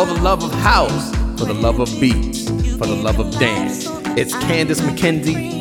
for the love of house, for the love of beats, for the love of dance. It's Candice McKenzie.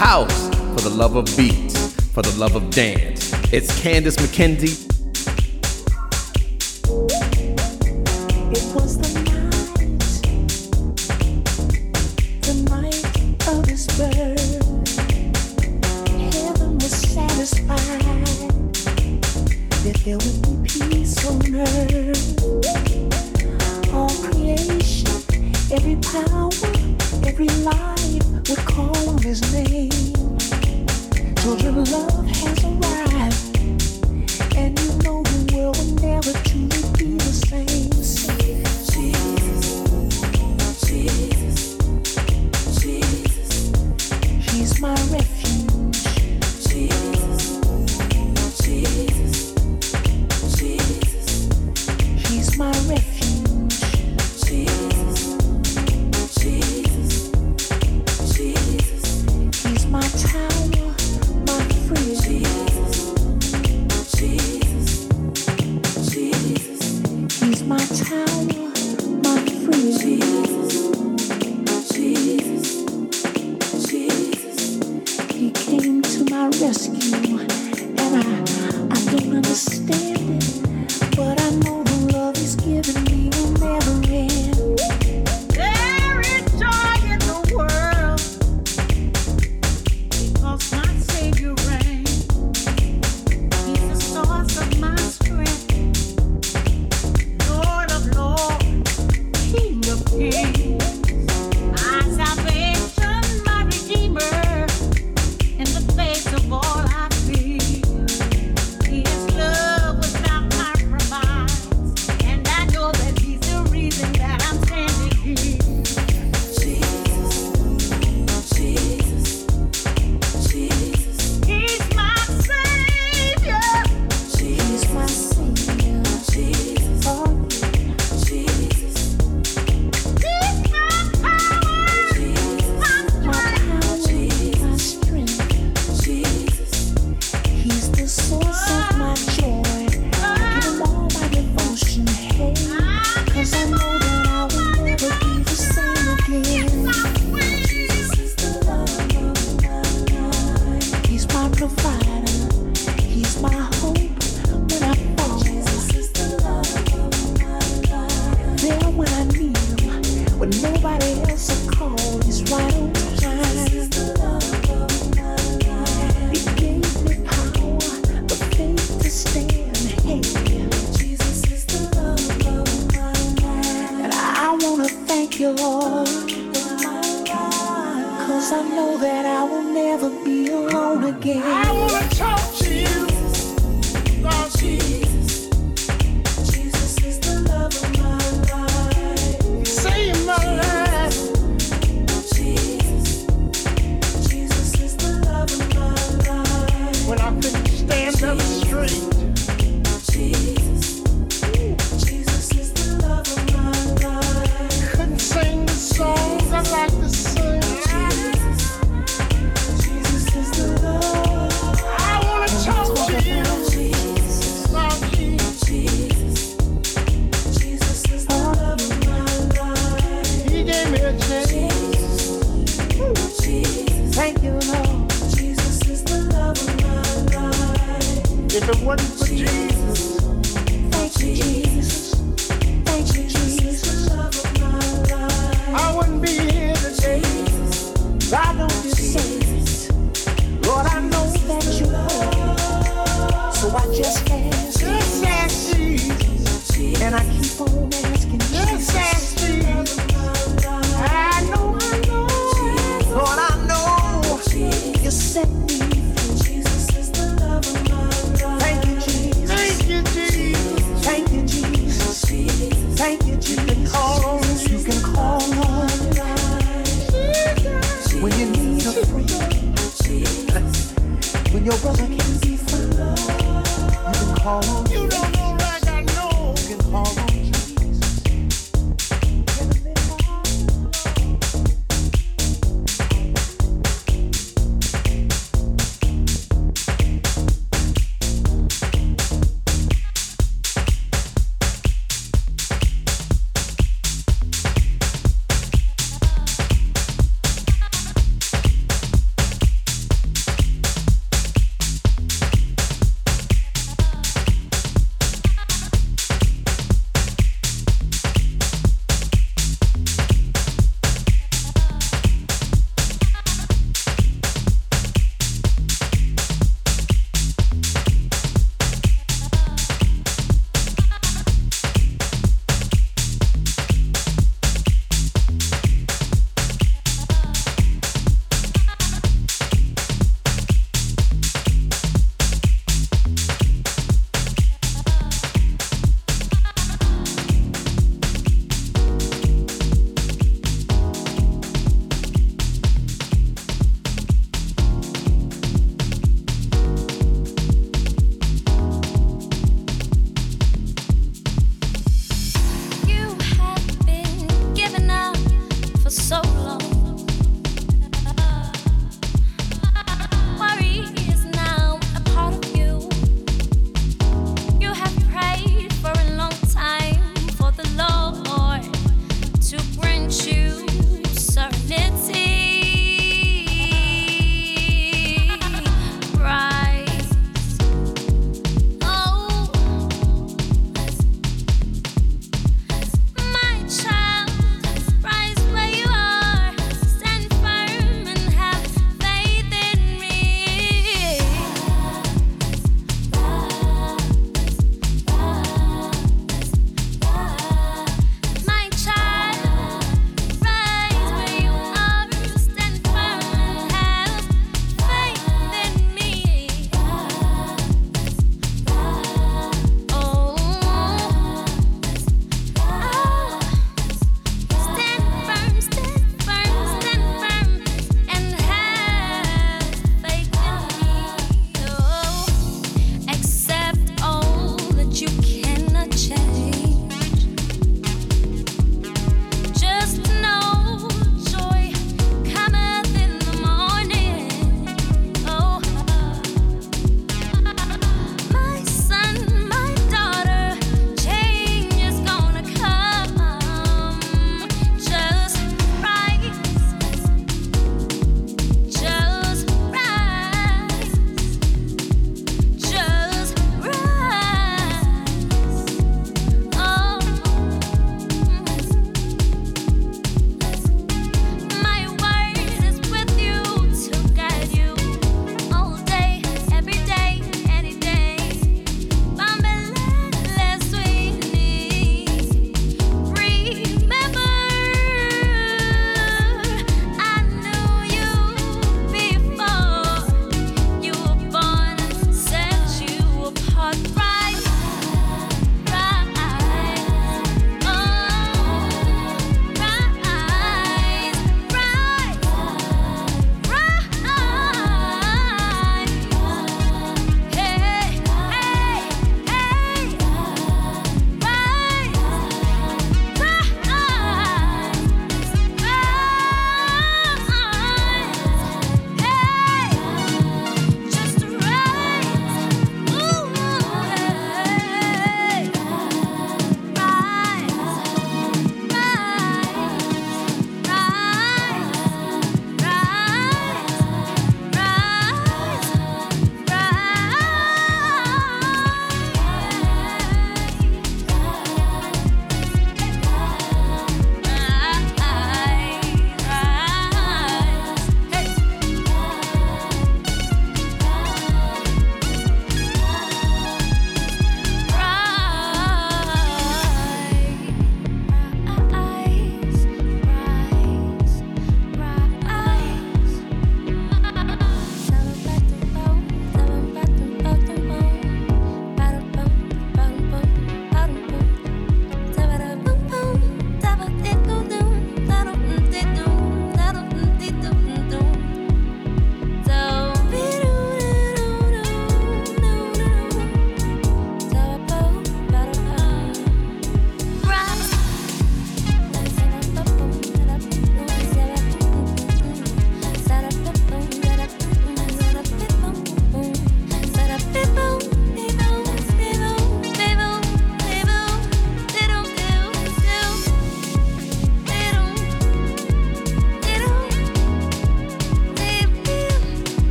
House, for the love of beats, for the love of dance. It's Candice McKenzie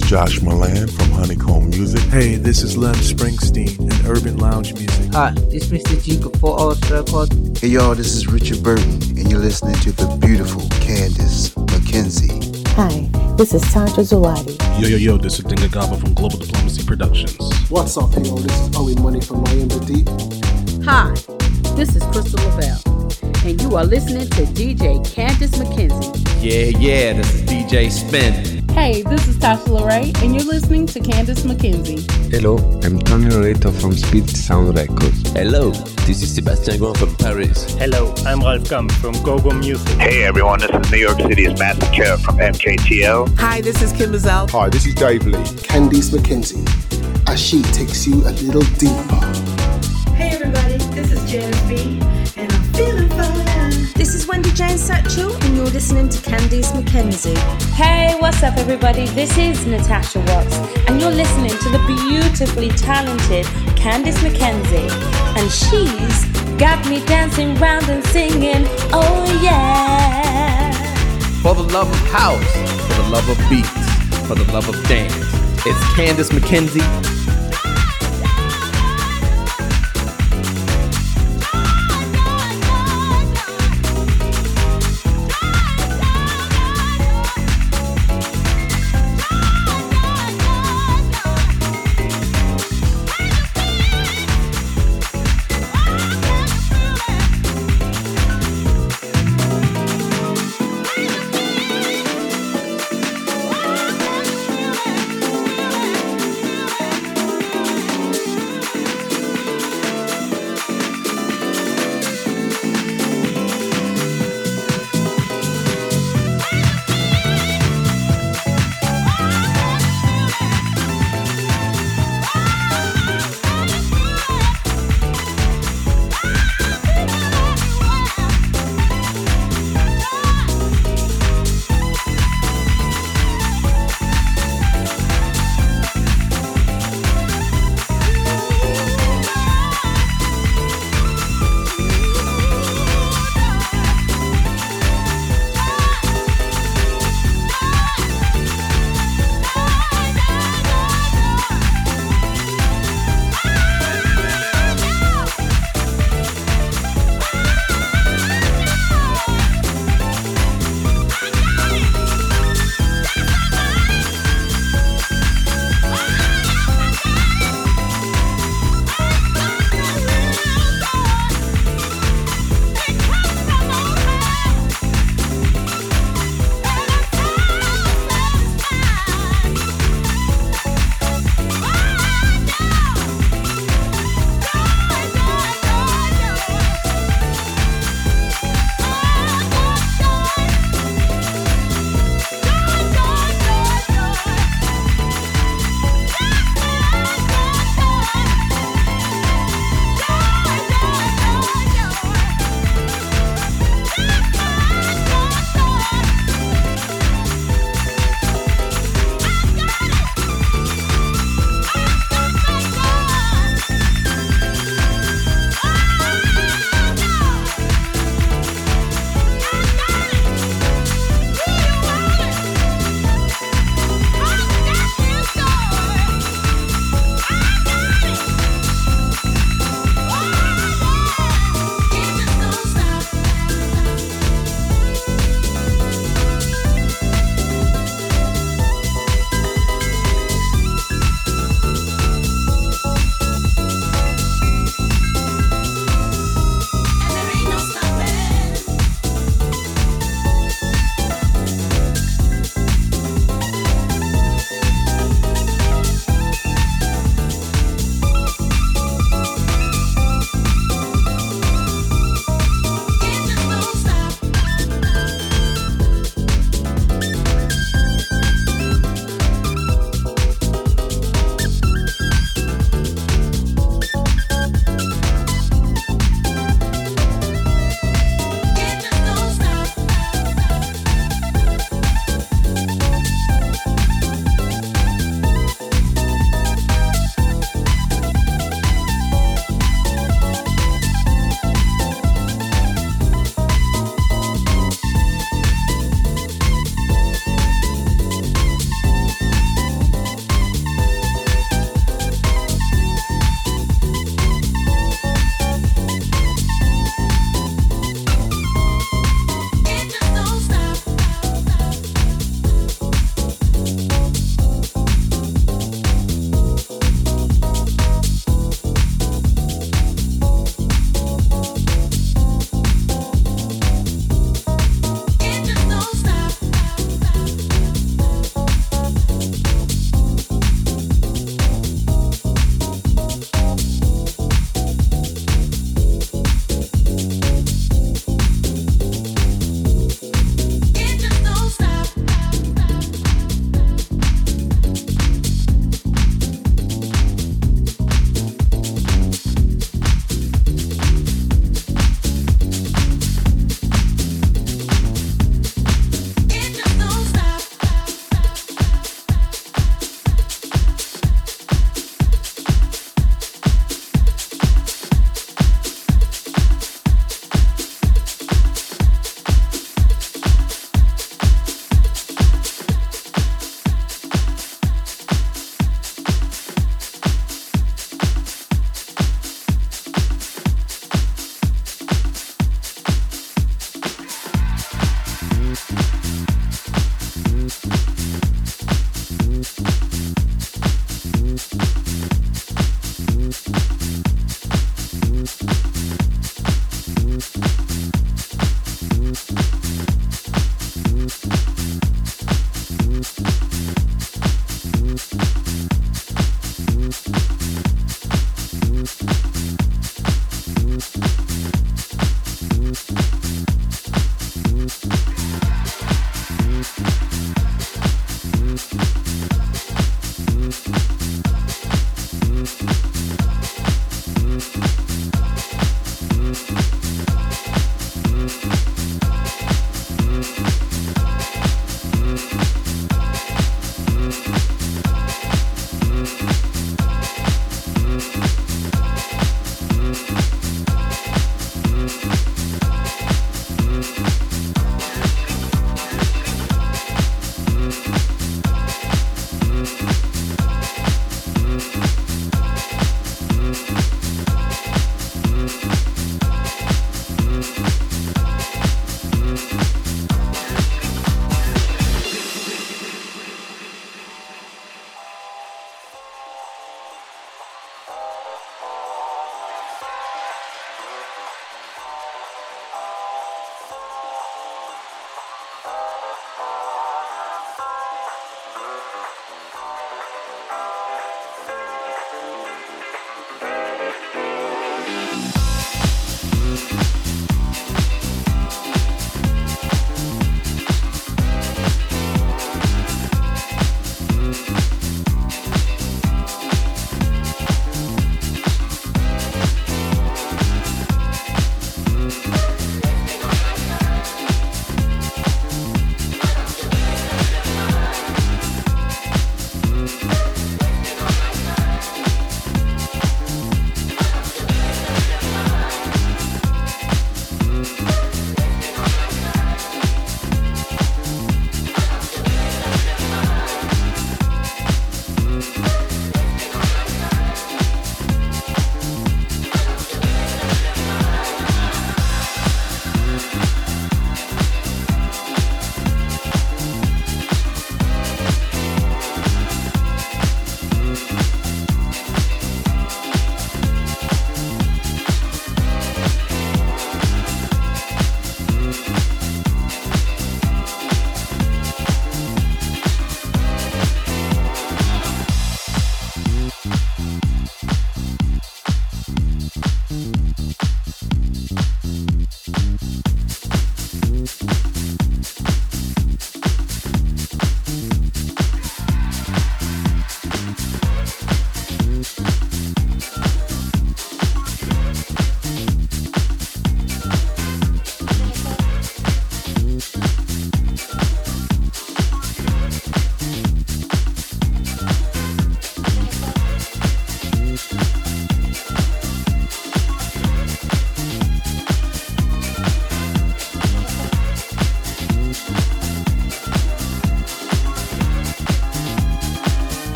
Josh Milan from Honeycomb Music. Hey, this is Lem Springsteen and Urban Lounge Music. Hi, this is Mr. G for Ultra Record. Hey y'all, this is Richard Burton, and you're listening to the beautiful Candice McKenzie. Hi, this is Sandra Zawadi. Yo, yo, yo, this is Dinga Gaba from Global Diplomacy Productions. What's up, yo? This is Owen Money from Miami Deep. Hi, This is Crystal Lavelle, and you are listening to DJ Candice McKenzie. Yeah, yeah, this is DJ Spin. Hey, this is Tasha Lorraine, and you're listening to Candice McKenzie. Hello, I'm Tony Loreto from Speed Sound Records. Hello, this is Sebastian Gouin from Paris. Hello, I'm Ralf Gum from GoGo Music. Hey everyone, this is New York City's Massacre from MKTO. Hi, this is Kim Mazelle. Hi, this is Dave Lee. Candice McKenzie, as she takes you a little deeper. This is Wendy Jane Satchel, and you're listening to Candice McKenzie. Hey, what's up, everybody? This is Natasha Watts, and you're listening to the beautifully talented Candice McKenzie, and she's got me dancing round and singing, oh yeah. For the love of house, for the love of beats, for the love of dance, it's Candice McKenzie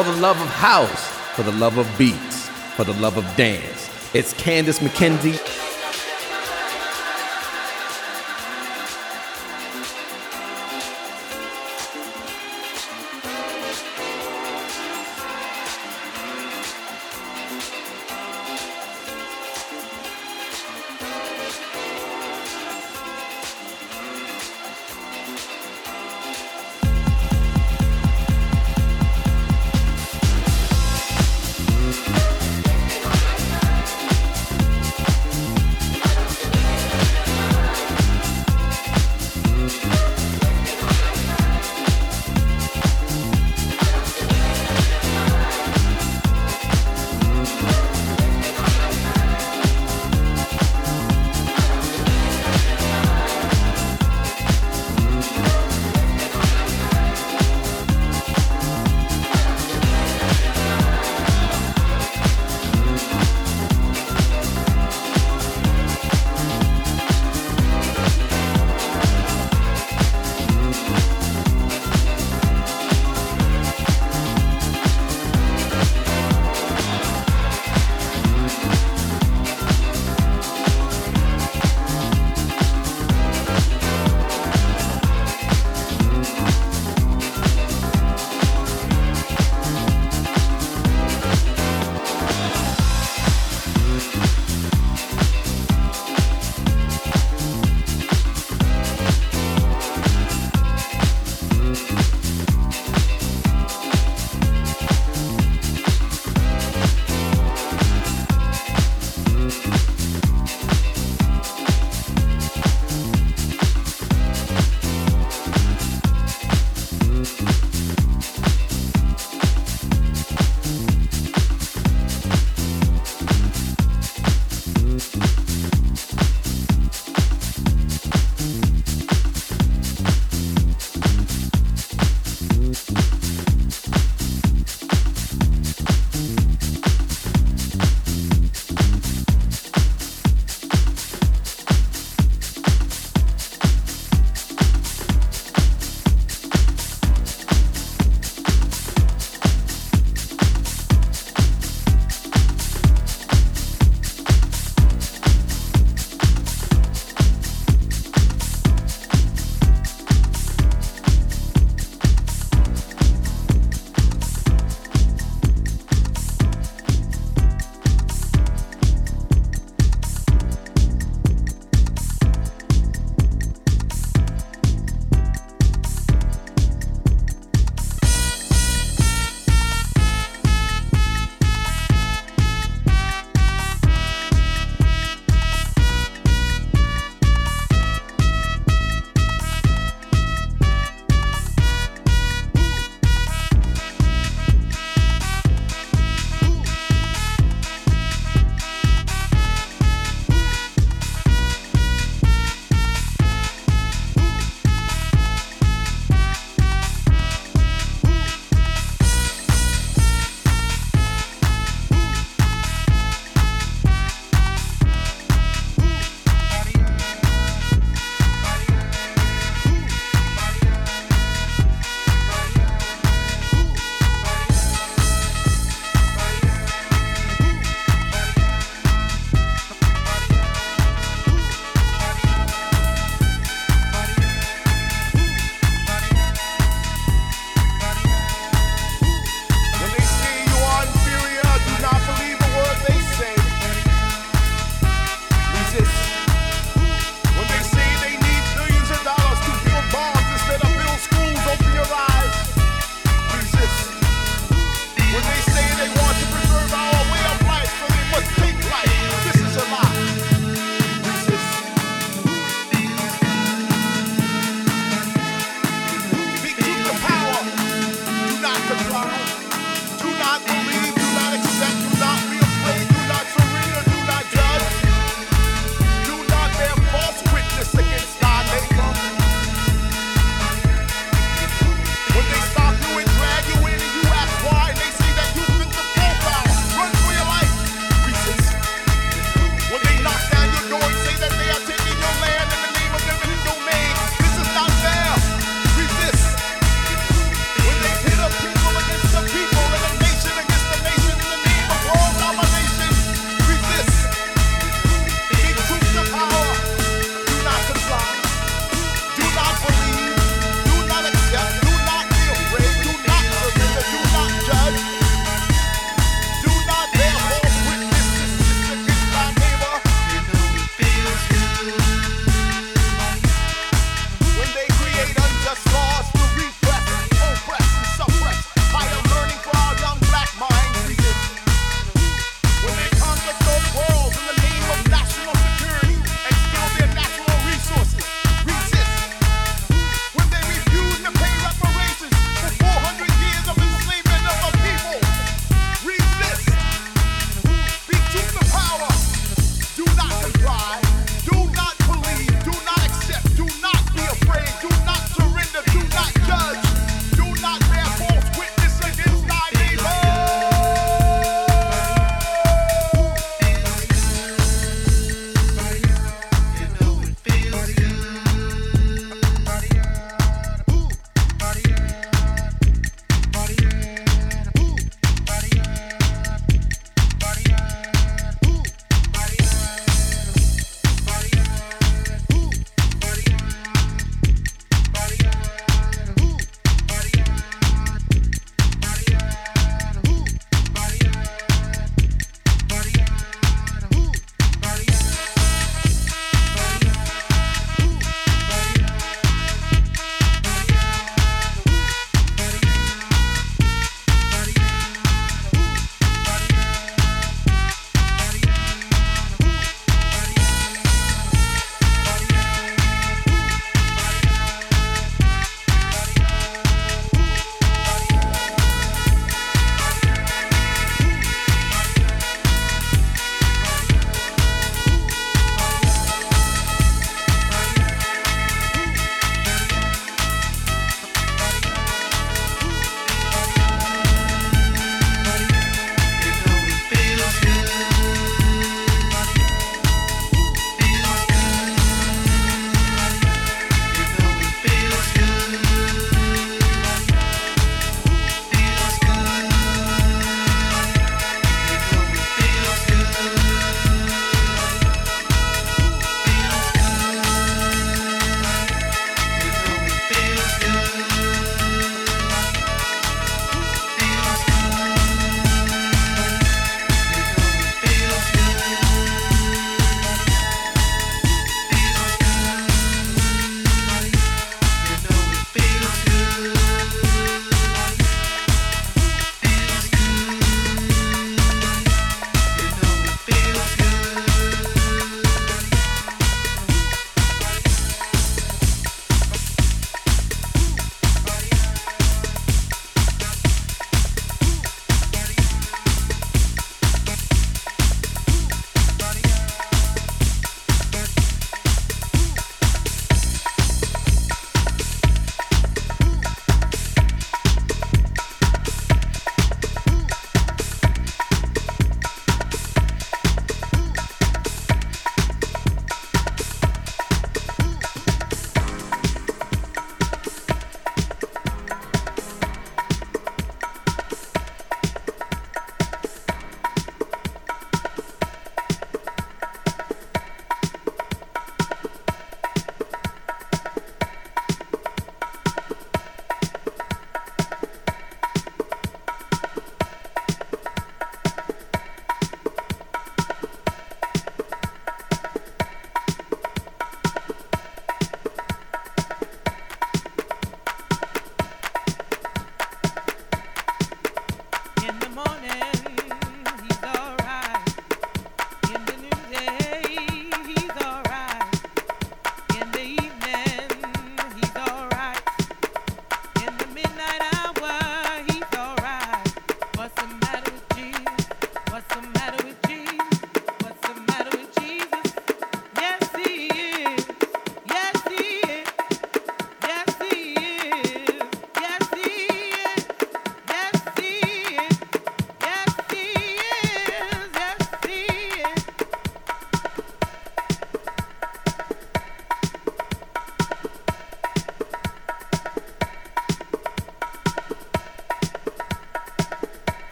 For the love of house, for the love of beats, for the love of dance. It's Candice McKenzie.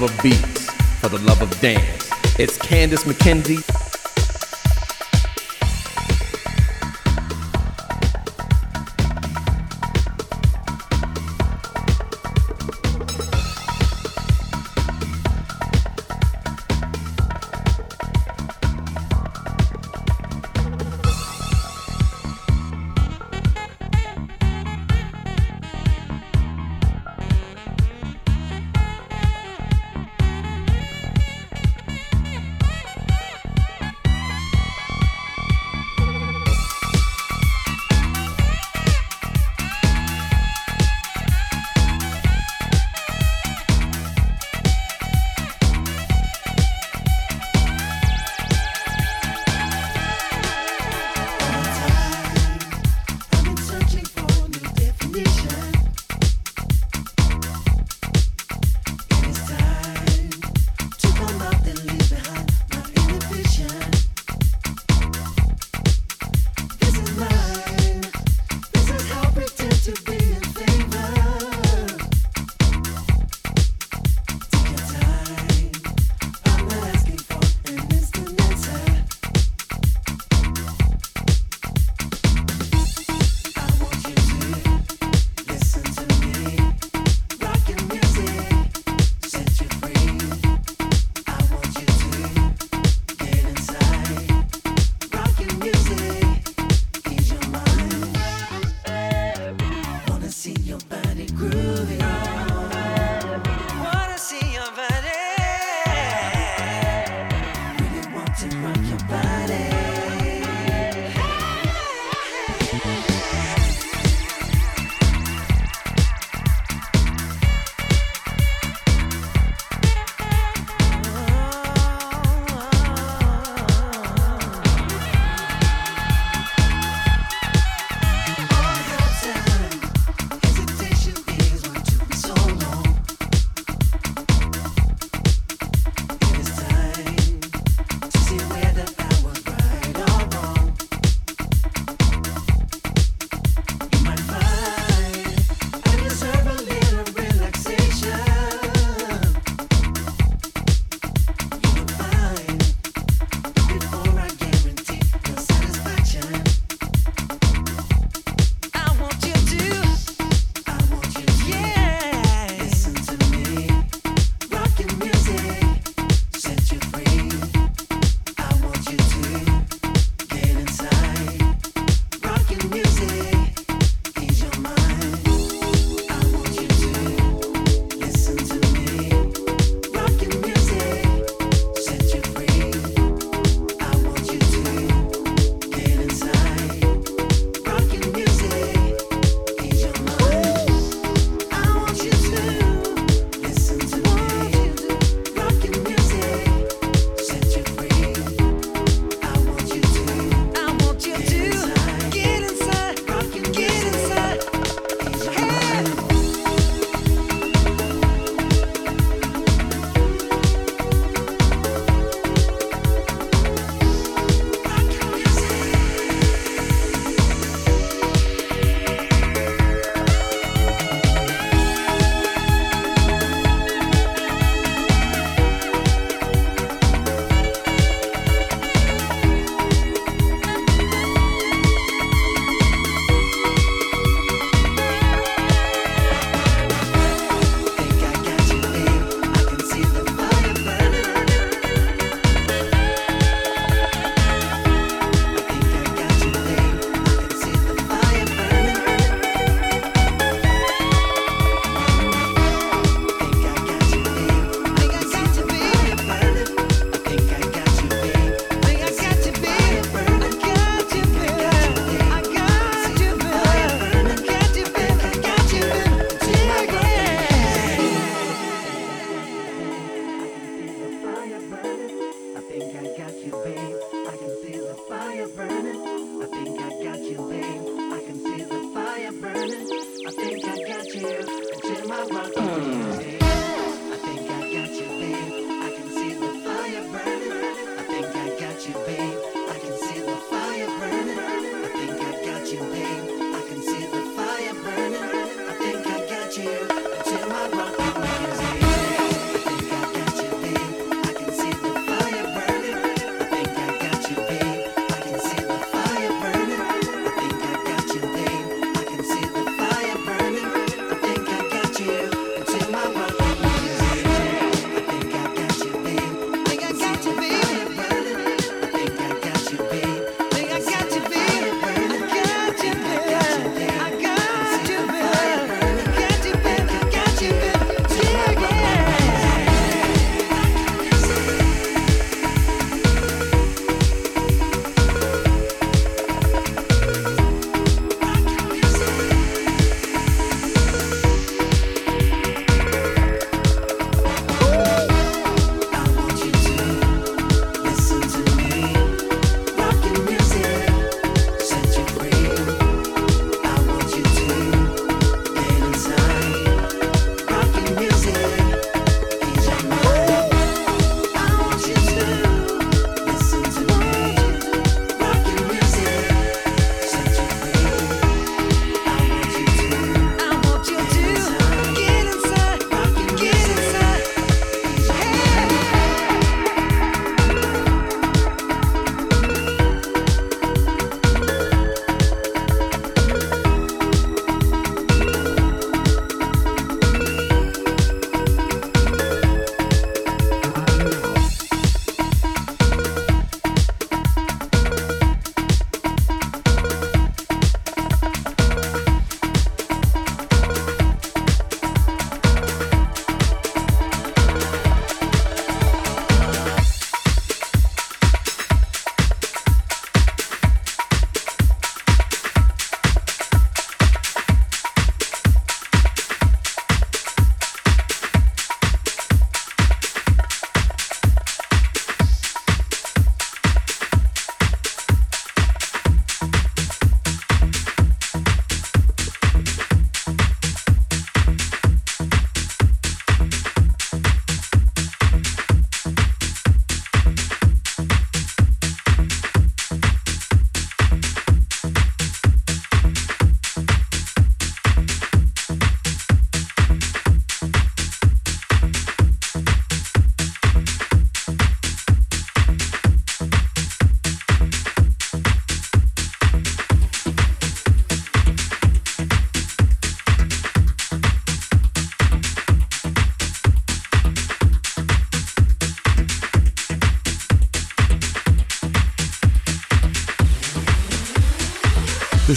love of beats, for the love of dance. It's Candice McKenzie.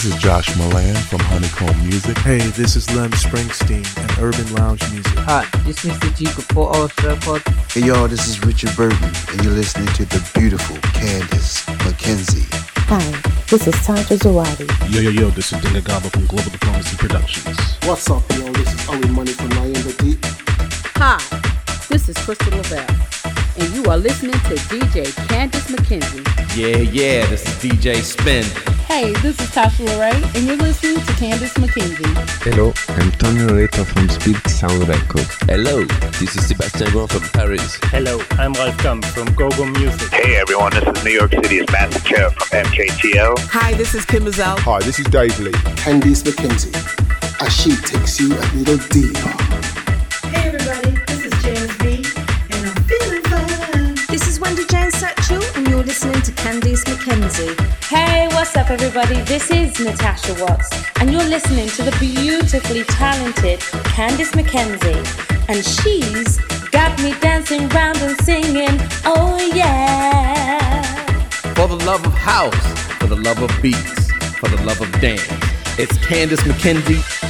This is Josh Milan from Honeycomb Music. Hey, this is Lem Springsteen and Urban Lounge Music. Hi, this is Mr. G for Us Record. Hey y'all, this is Richard Burton, and you're listening to the beautiful Candice McKenzie. Hi, this is Tanja Zawadi. Yo, yo, yo, this is Dinga Gaba from Global Diplomacy Productions. What's up, yo? This is Owen Money from Miami Deep. Hi, this is Crystal Lavelle, and you are listening to DJ Candice McKenzie. Yeah, yeah, this is DJ Spin. Hey, this is Tasha Lorraine, and you're listening to Candice McKenzie. Hello, I'm Tony Loreto from Speed Sound Records. Hello, this is Sebastian Gron from Paris. Hello, I'm Ralf Gum from Gogo Music. Hey everyone, this is New York City's Master Chair from MKTO. Hi, this is Kim Mazelle. Hi, this is Dave Lee. Candice McKenzie, as she takes you a little deeper. Hey everybody, this is James B, and I'm feeling fine. This is Wendy Jane Satchel, and you're listening to Candice McKenzie. Hey, what's up, everybody? This is Natasha Watts, and you're listening to the beautifully talented Candice McKenzie, and she's got me dancing round and singing, oh yeah. For the love of house, for the love of beats, for the love of dance, it's Candice McKenzie.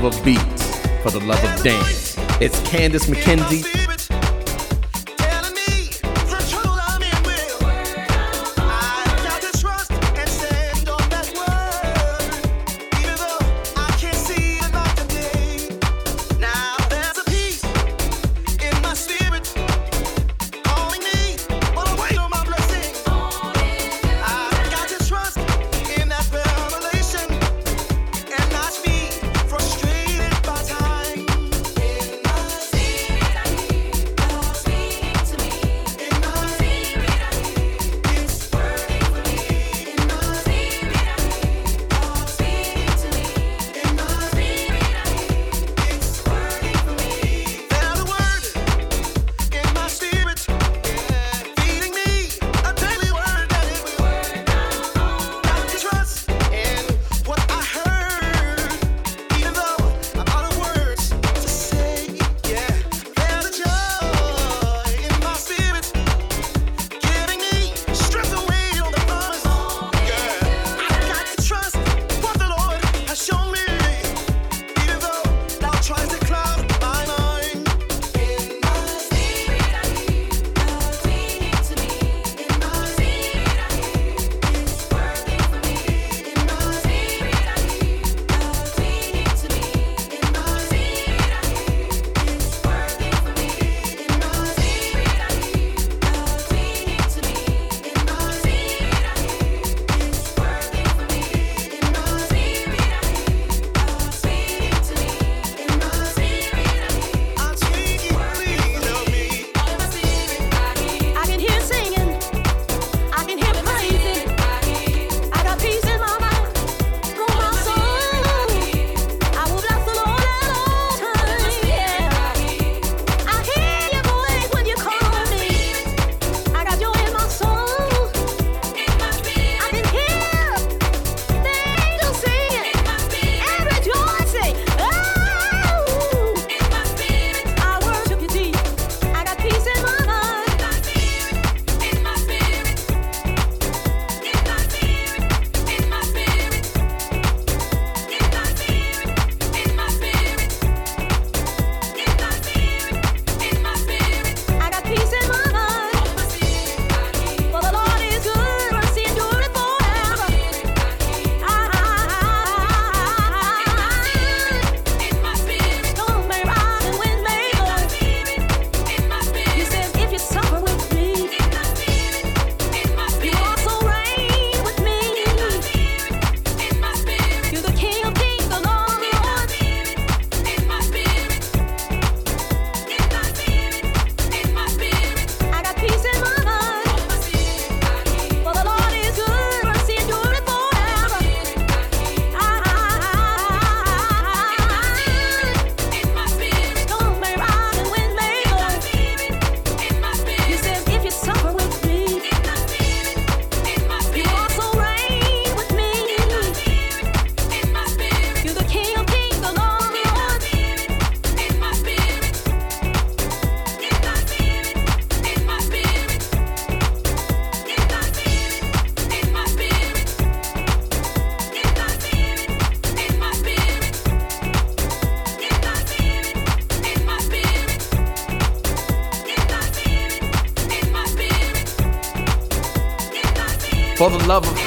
Love of beats, for the love of dance. It's Candice McKenzie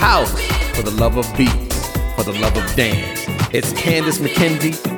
house, for the love of beats, for the love of dance. It's Candice McKenzie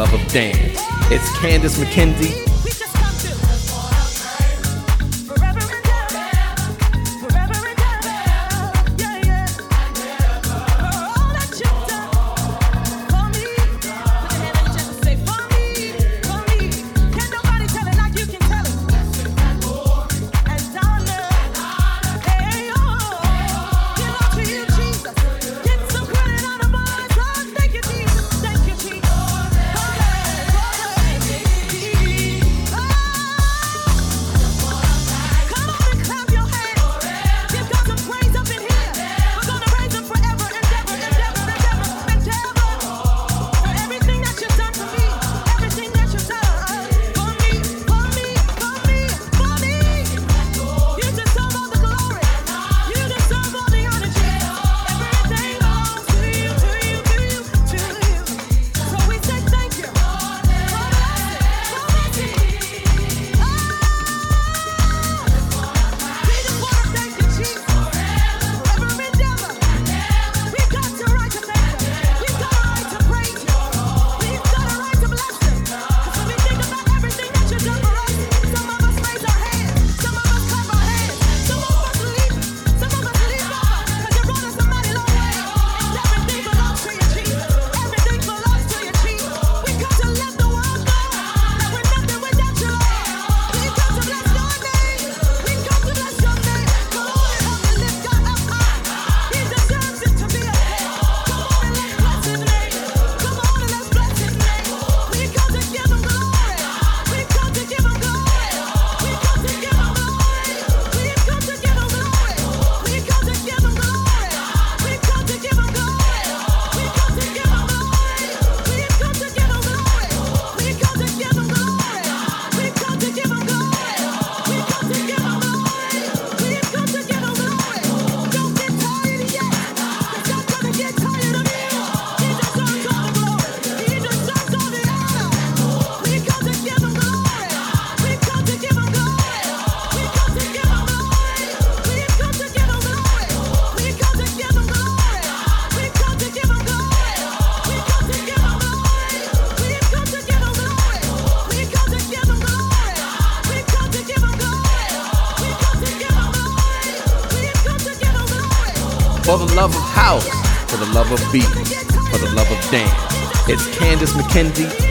love of dance. It's Candice McKenzie love of beats, for the love of dance. It's Candice McKenzie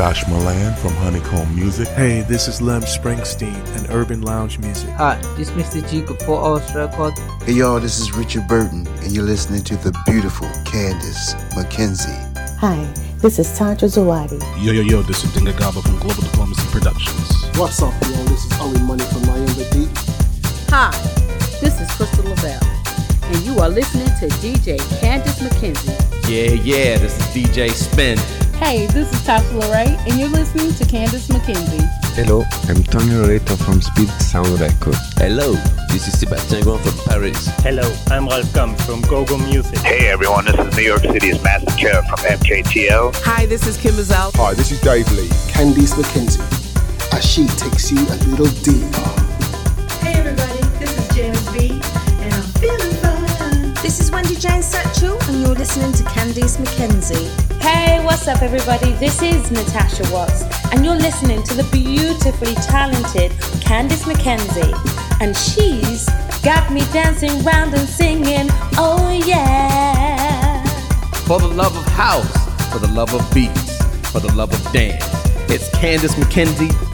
Josh Milan from Honeycomb Music. Hey, this is Lem Springsteen and Urban Lounge Music. Hi, this is Mr. G of Four Hours Record. Hey y'all, this is Richard Burton, and you're listening to the beautiful Candice McKenzie. Hi, this is Tantra Zawadi. Yo, yo, yo, this is Dinga Gaba from Global Diplomacy Productions. What's up, y'all? This is Ollie Money from Miami Beat. Hi, this is Crystal Lavelle, and you are listening to DJ Candice McKenzie. Yeah, yeah, this is DJ Spin. Hey, this is Tasha Lorraine, and you're listening to Candice McKenzie. Hello, I'm Tony Loreto from Speed Sound Record. Hello, this is Sebastian Grand from Paris. Hello, I'm Ralf Gum from GoGo Music. Hey everyone, this is New York City's Master Kara from MKTO. Hi, this is Kim Mazelle. Hi, this is Dave Lee. Candice McKenzie, as she takes you a little deeper. Hey everybody, this is Janice B, and I'm feeling fine. This is Wendy Jane Satchel, and you're listening to Candice McKenzie. What's up, everybody? This is Natasha Watts, and you're listening to the beautifully talented Candice McKenzie. And she's got me dancing round and singing, oh yeah. For the love of house, for the love of beats, for the love of dance. It's Candice McKenzie.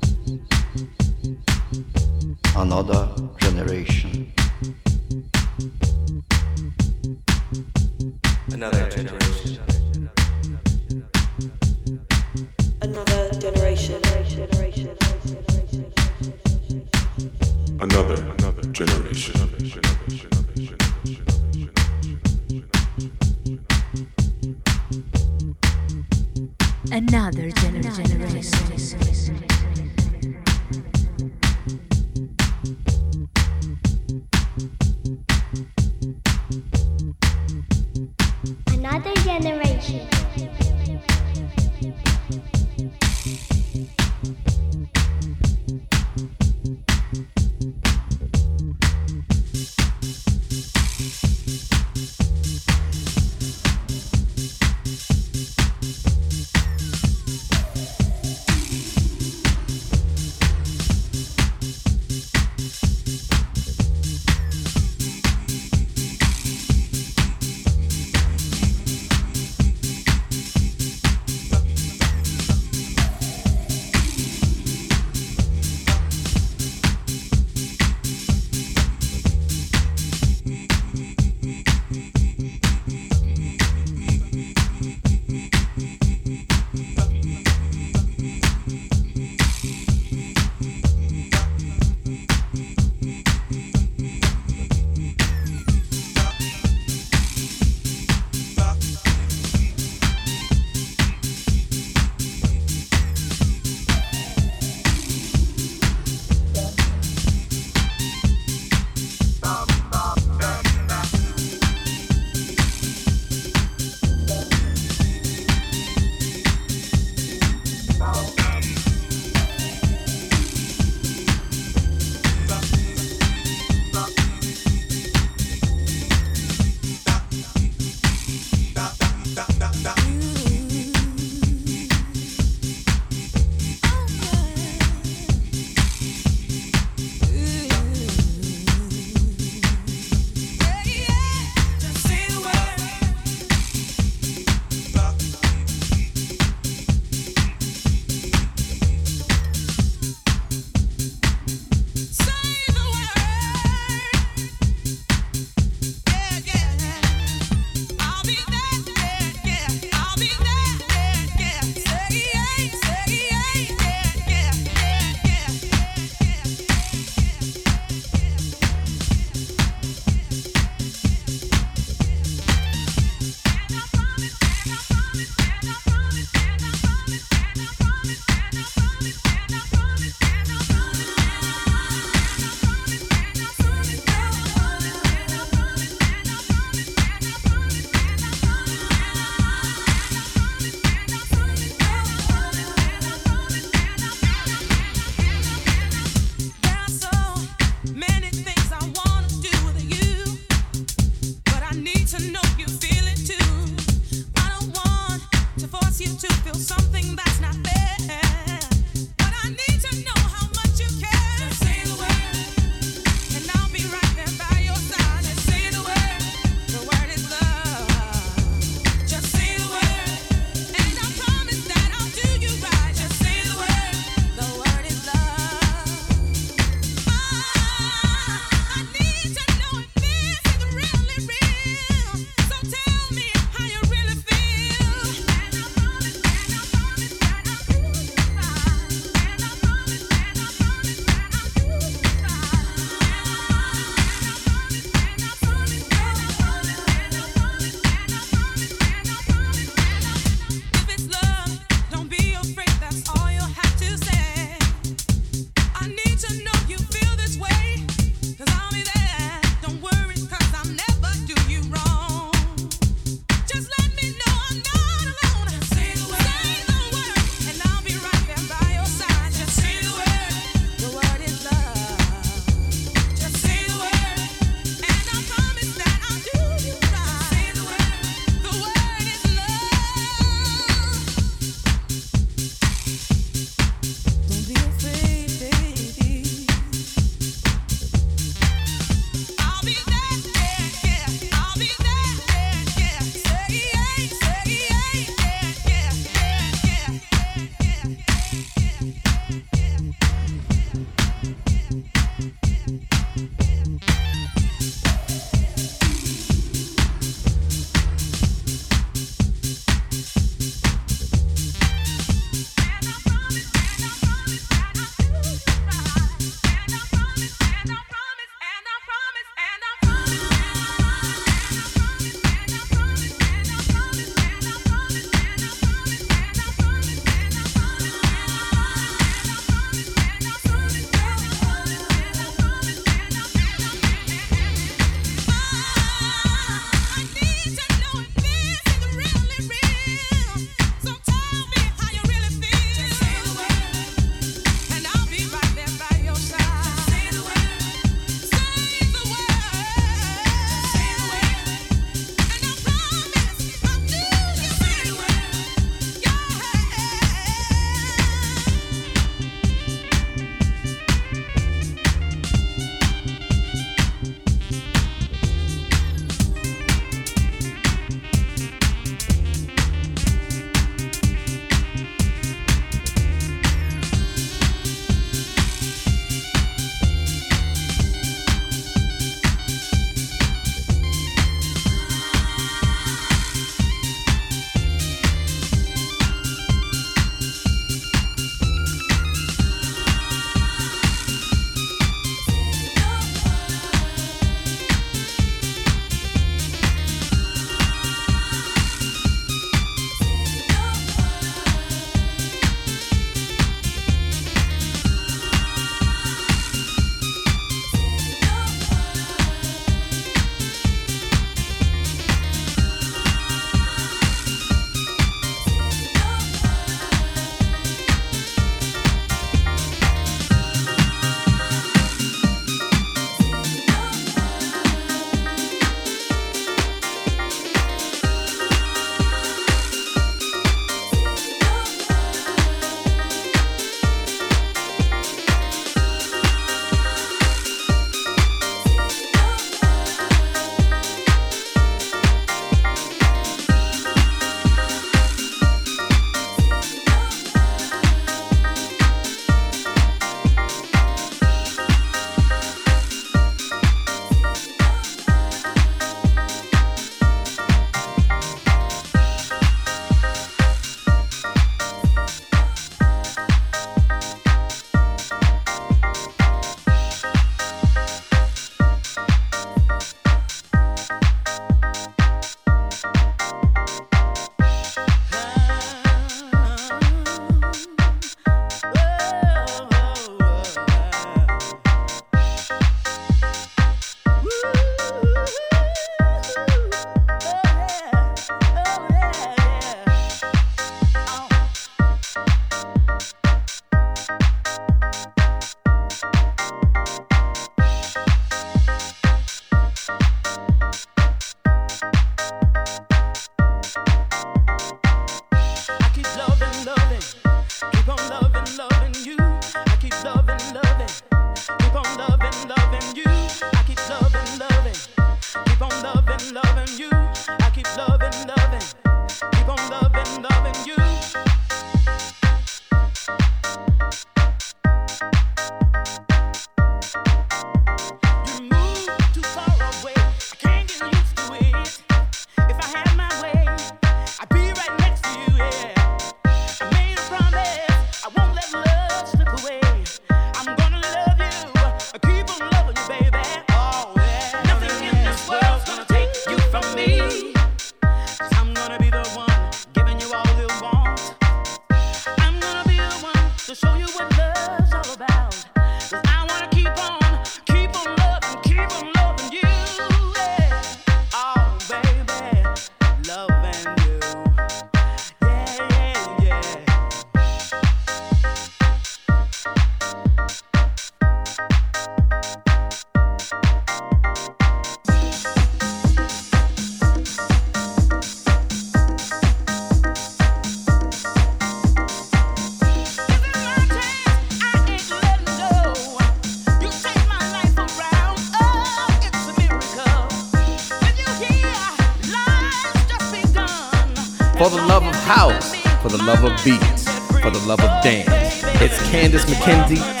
Beats, for the love of dance. It's Candice McKenzie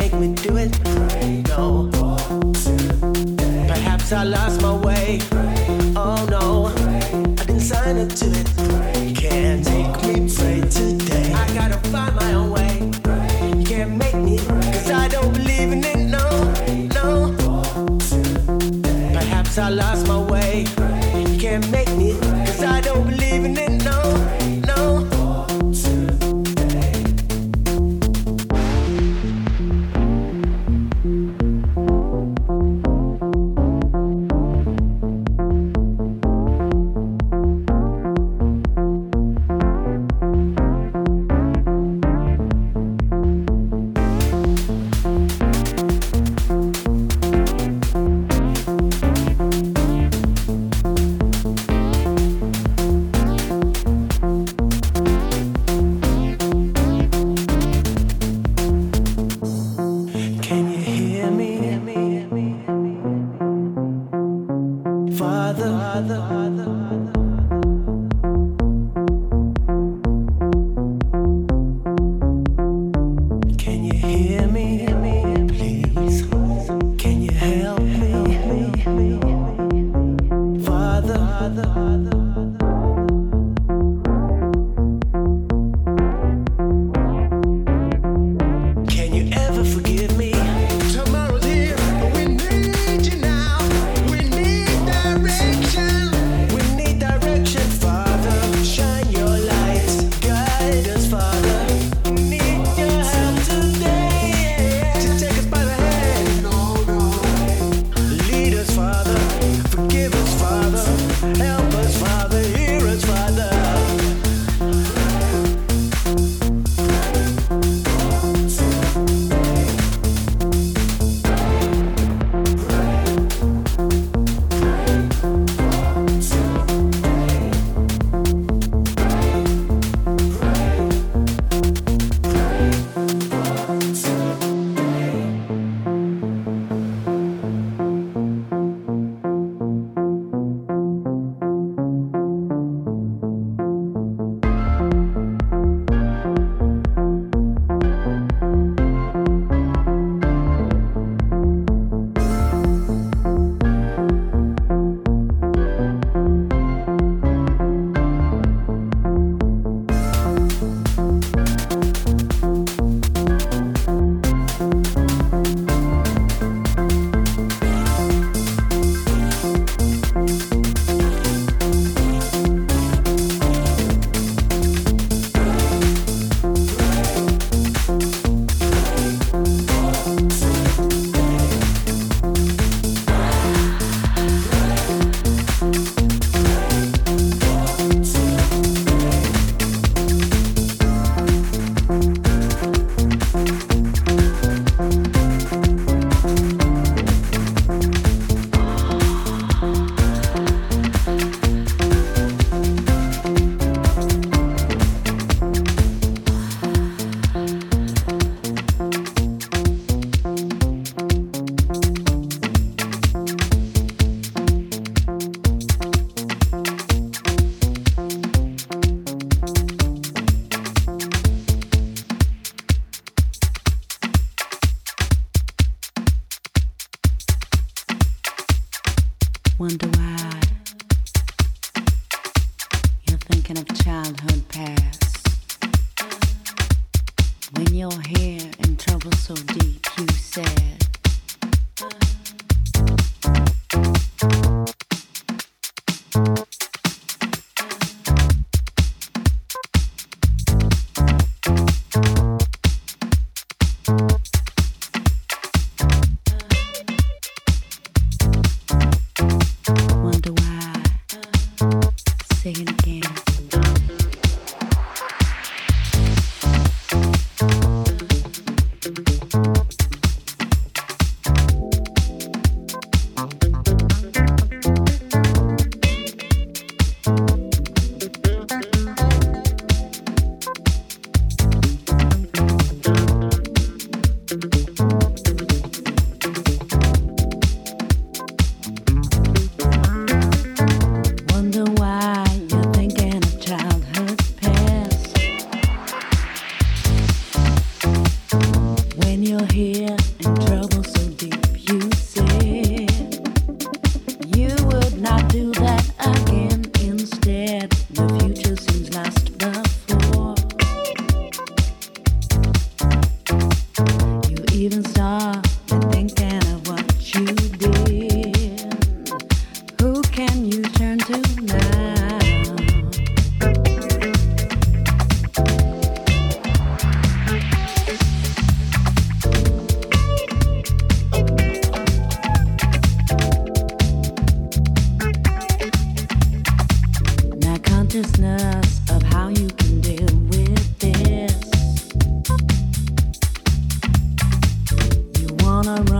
make me do it. Pray no. Perhaps I lost my. on a run.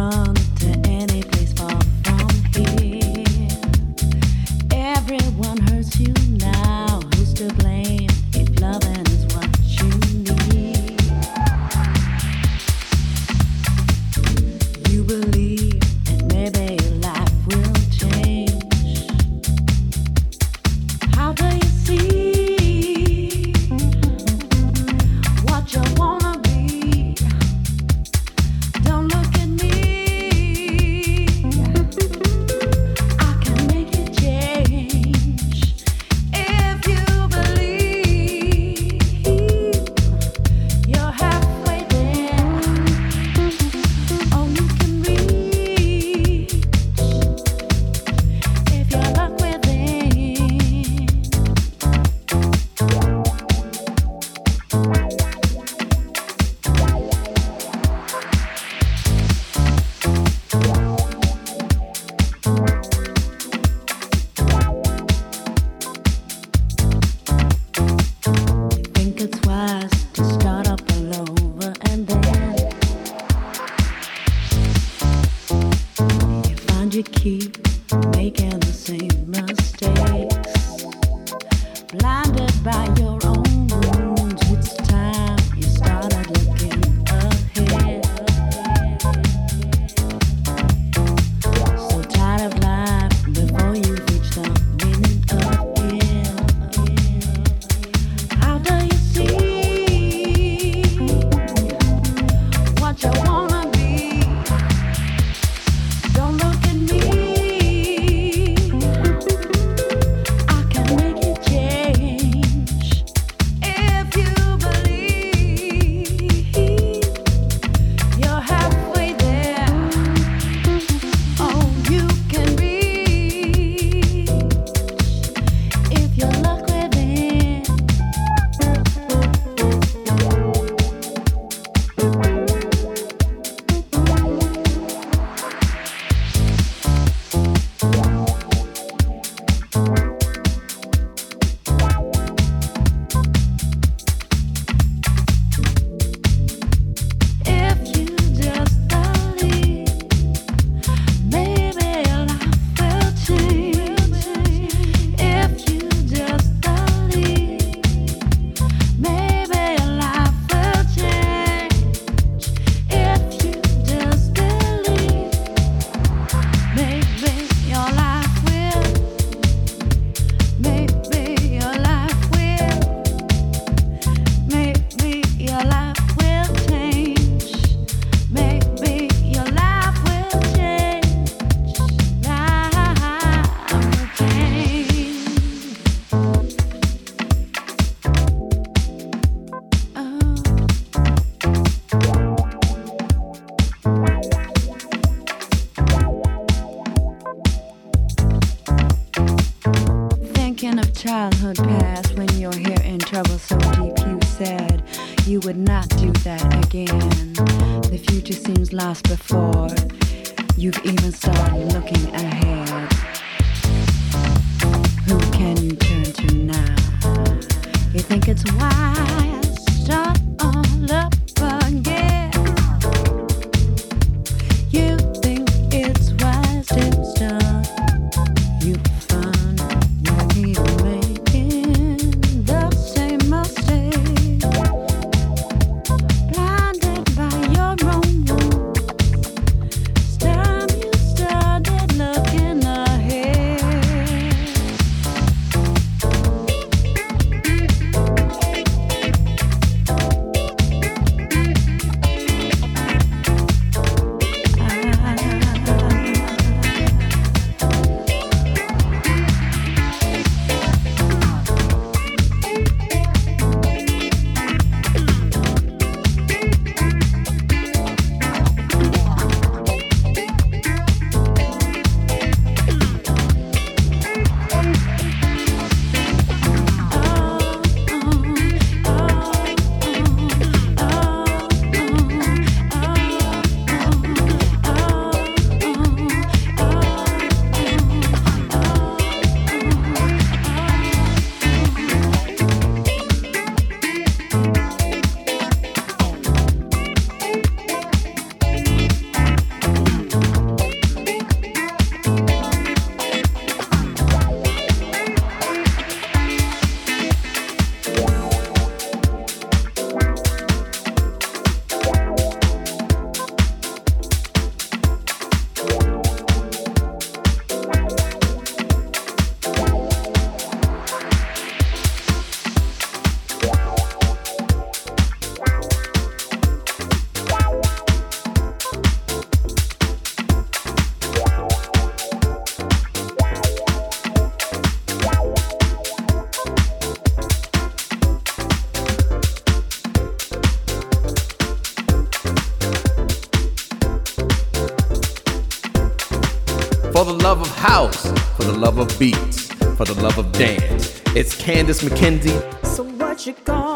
For the love of house, for the love of beats, for the love of dance. It's Candice McKenzie. So what you gonna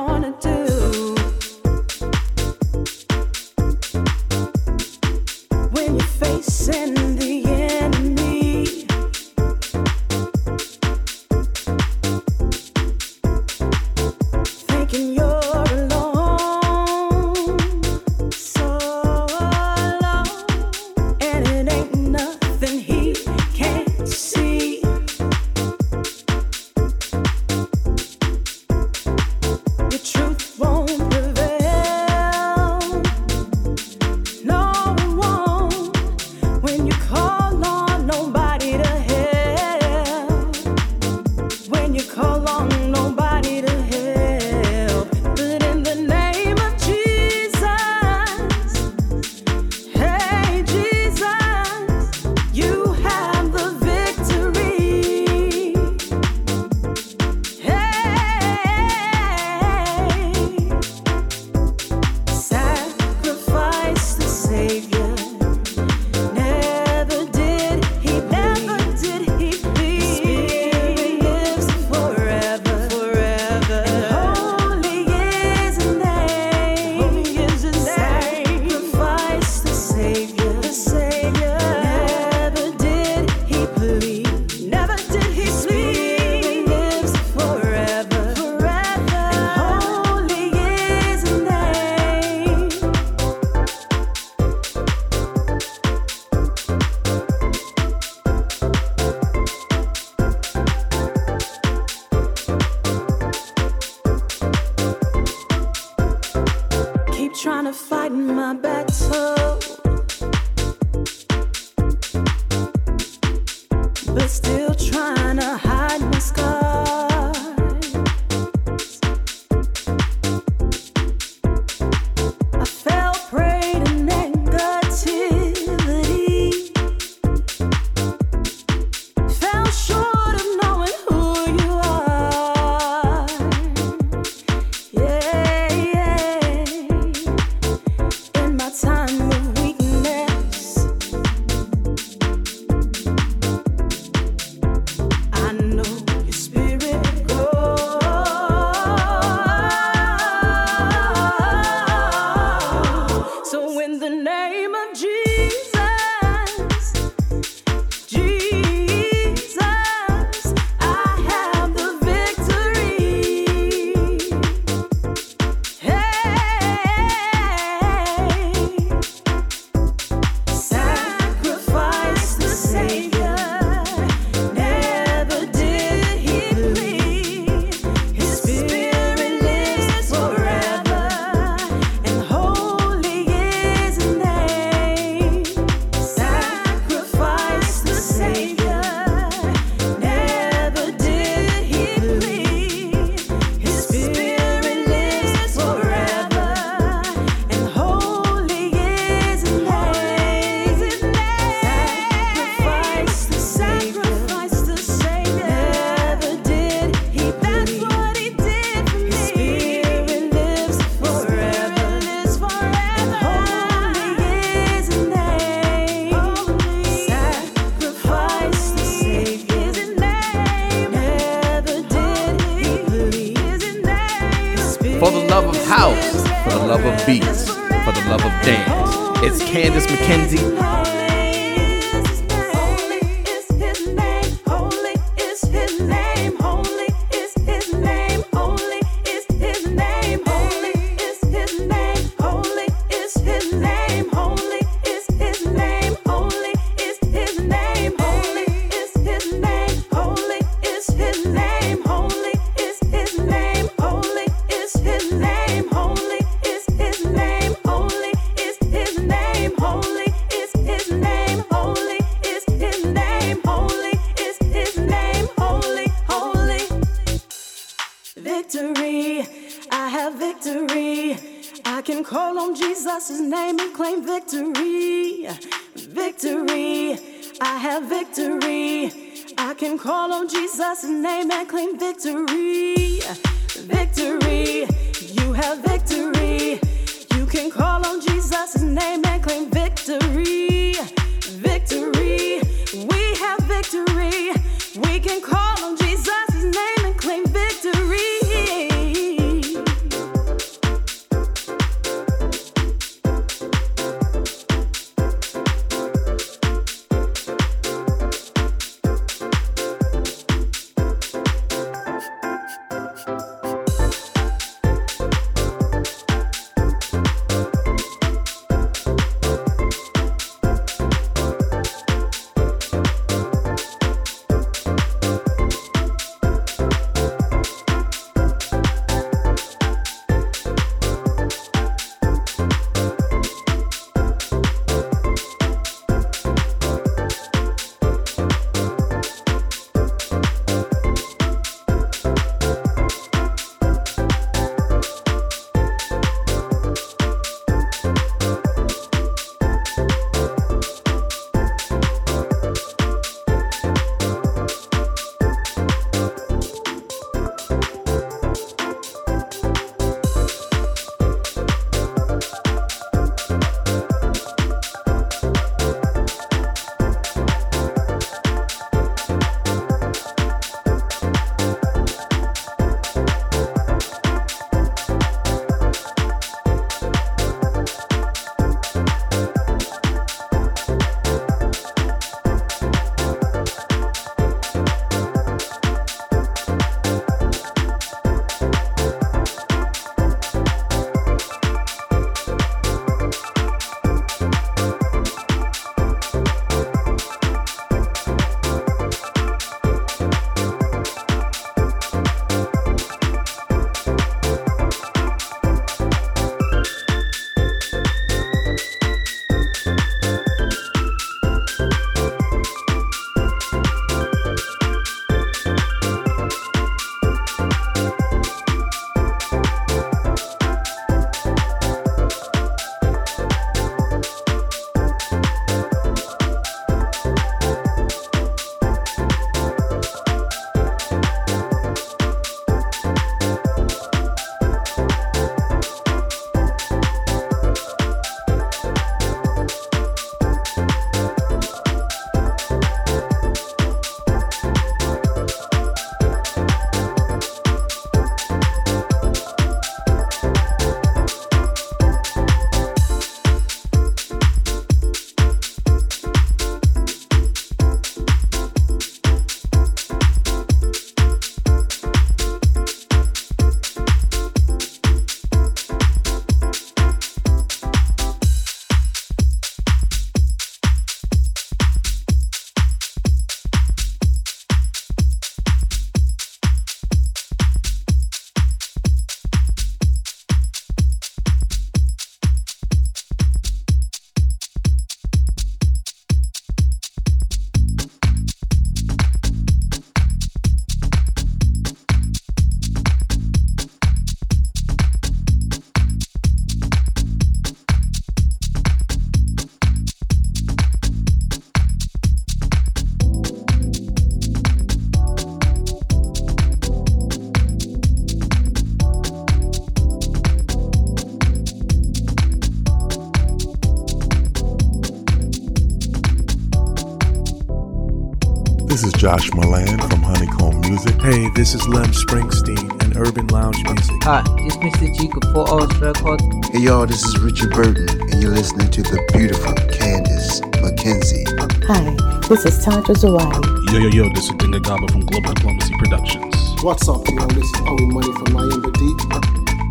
Josh Milan from Honeycomb Music. Hey, this is Lem Springsteen, and and urban lounge music. Hi, this is Mr. G of 4 Hours Records. Hey y'all, this is Richard Burton, and you're listening to the beautiful Candice McKenzie. Hi, this is Tanja Zawadi. Yo, yo, yo, this is Dinga Gaba from Global Diplomacy Productions. What's up, y'all? This is Owen Money from Miami Deep.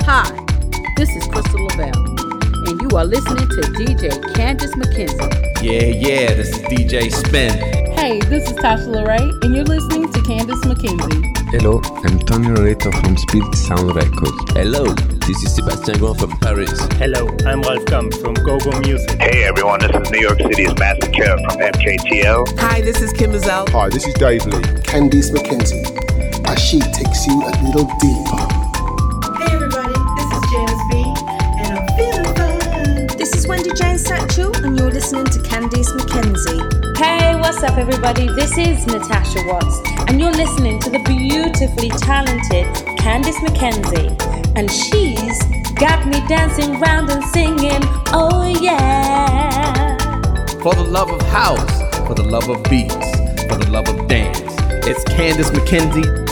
Hi, this is Crystal Lavelle, and you are listening to DJ Candice McKenzie. Yeah, yeah, this is DJ Spin. Hey, this is Tasha Lorraine, and you're listening to Candice McKenzie. Hello, I'm Tony Loreto from Spirit Sound Records. Hello, this is Sebastian Grand from Paris. Hello, I'm Ralf Gum from GoGo Music. Hey everyone, this is New York City's Master Care from MKTO. Hi, this is Kim Mazelle. Hi, this is Dave Lee. Candice McKenzie, as she takes you a little deeper. What's up, everybody? This is Natasha Watts, and you're listening to the beautifully talented Candice McKenzie, and she's got me dancing round and singing, oh yeah. For the love of house, for the love of beats, for the love of dance, it's Candice McKenzie.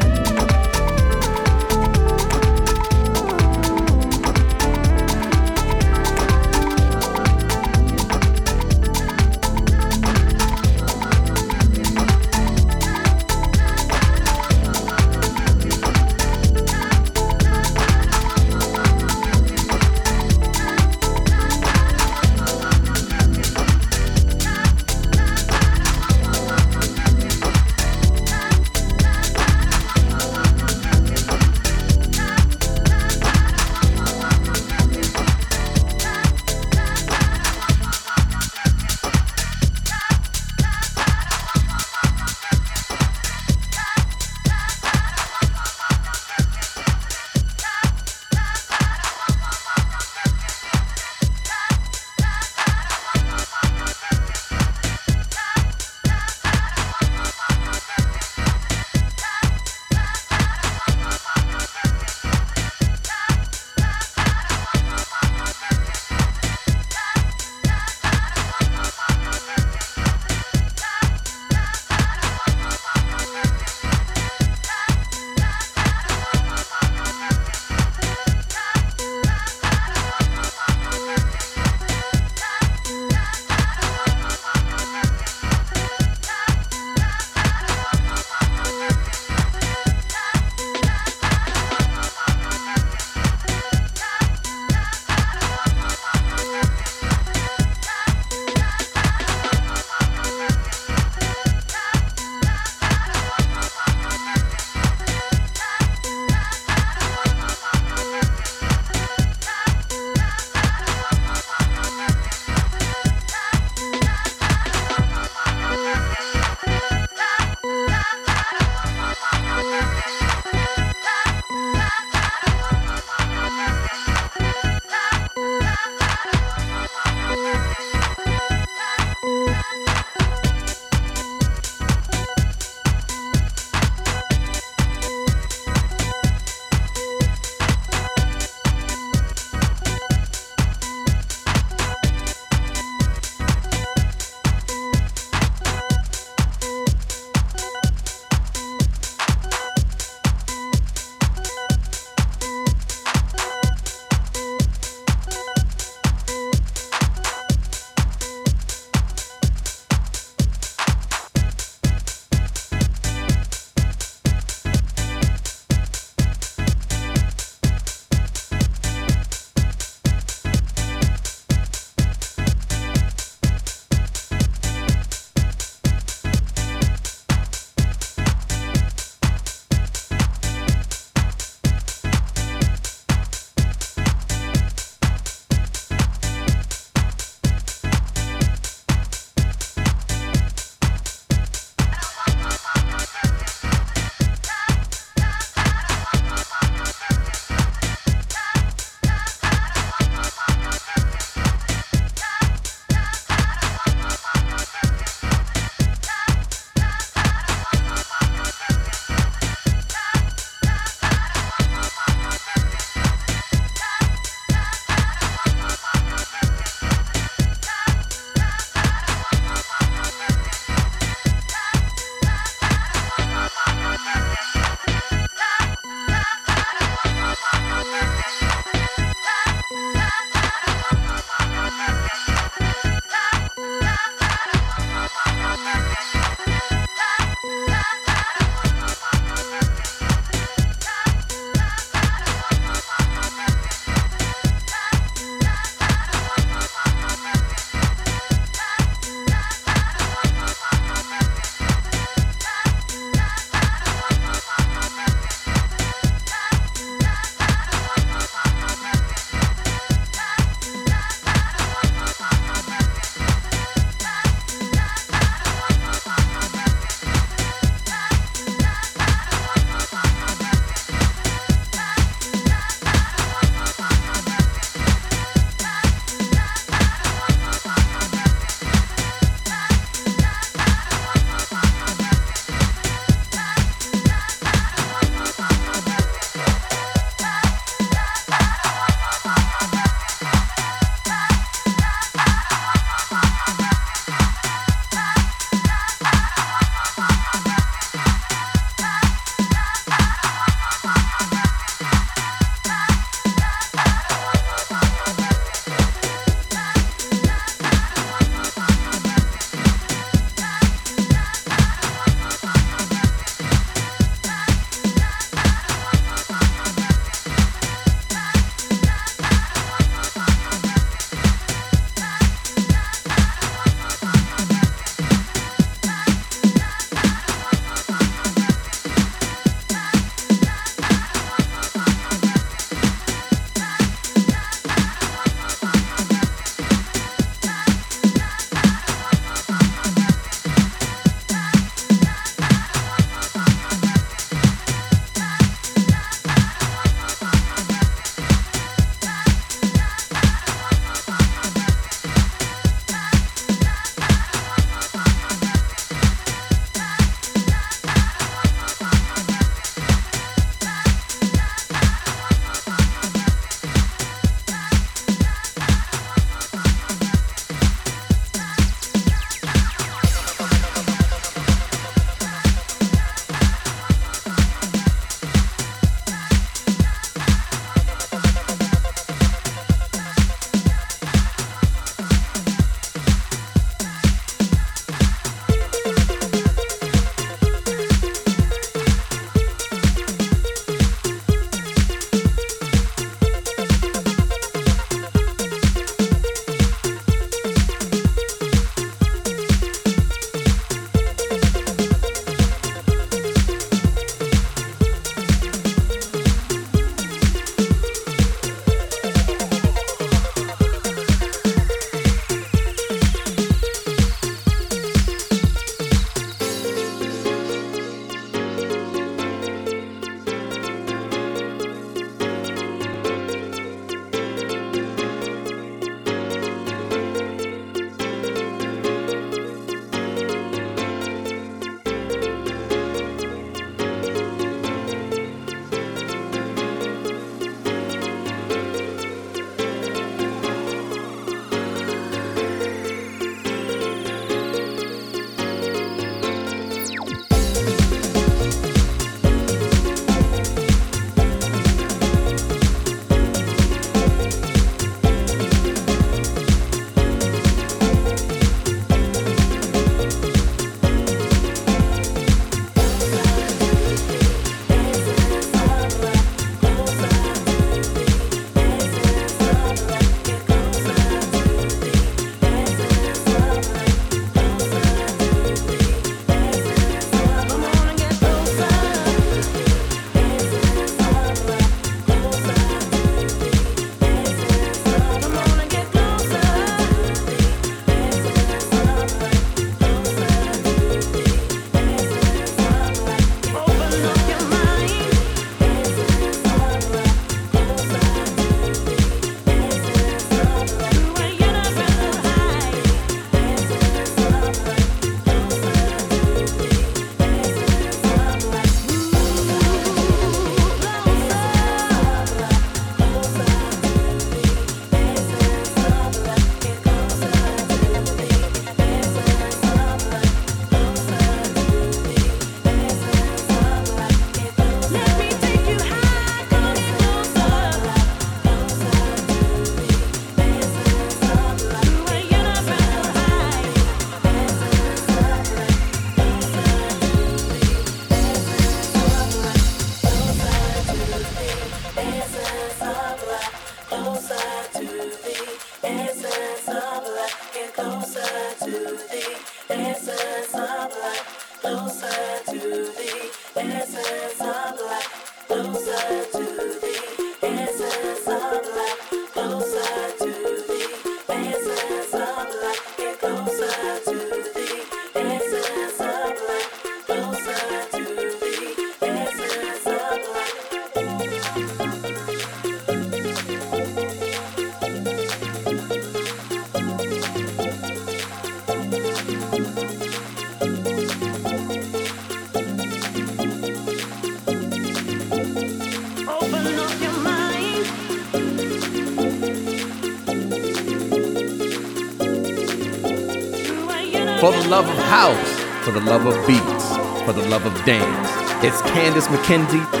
The love of beats, for the love of dance. It's Candice McKenzie.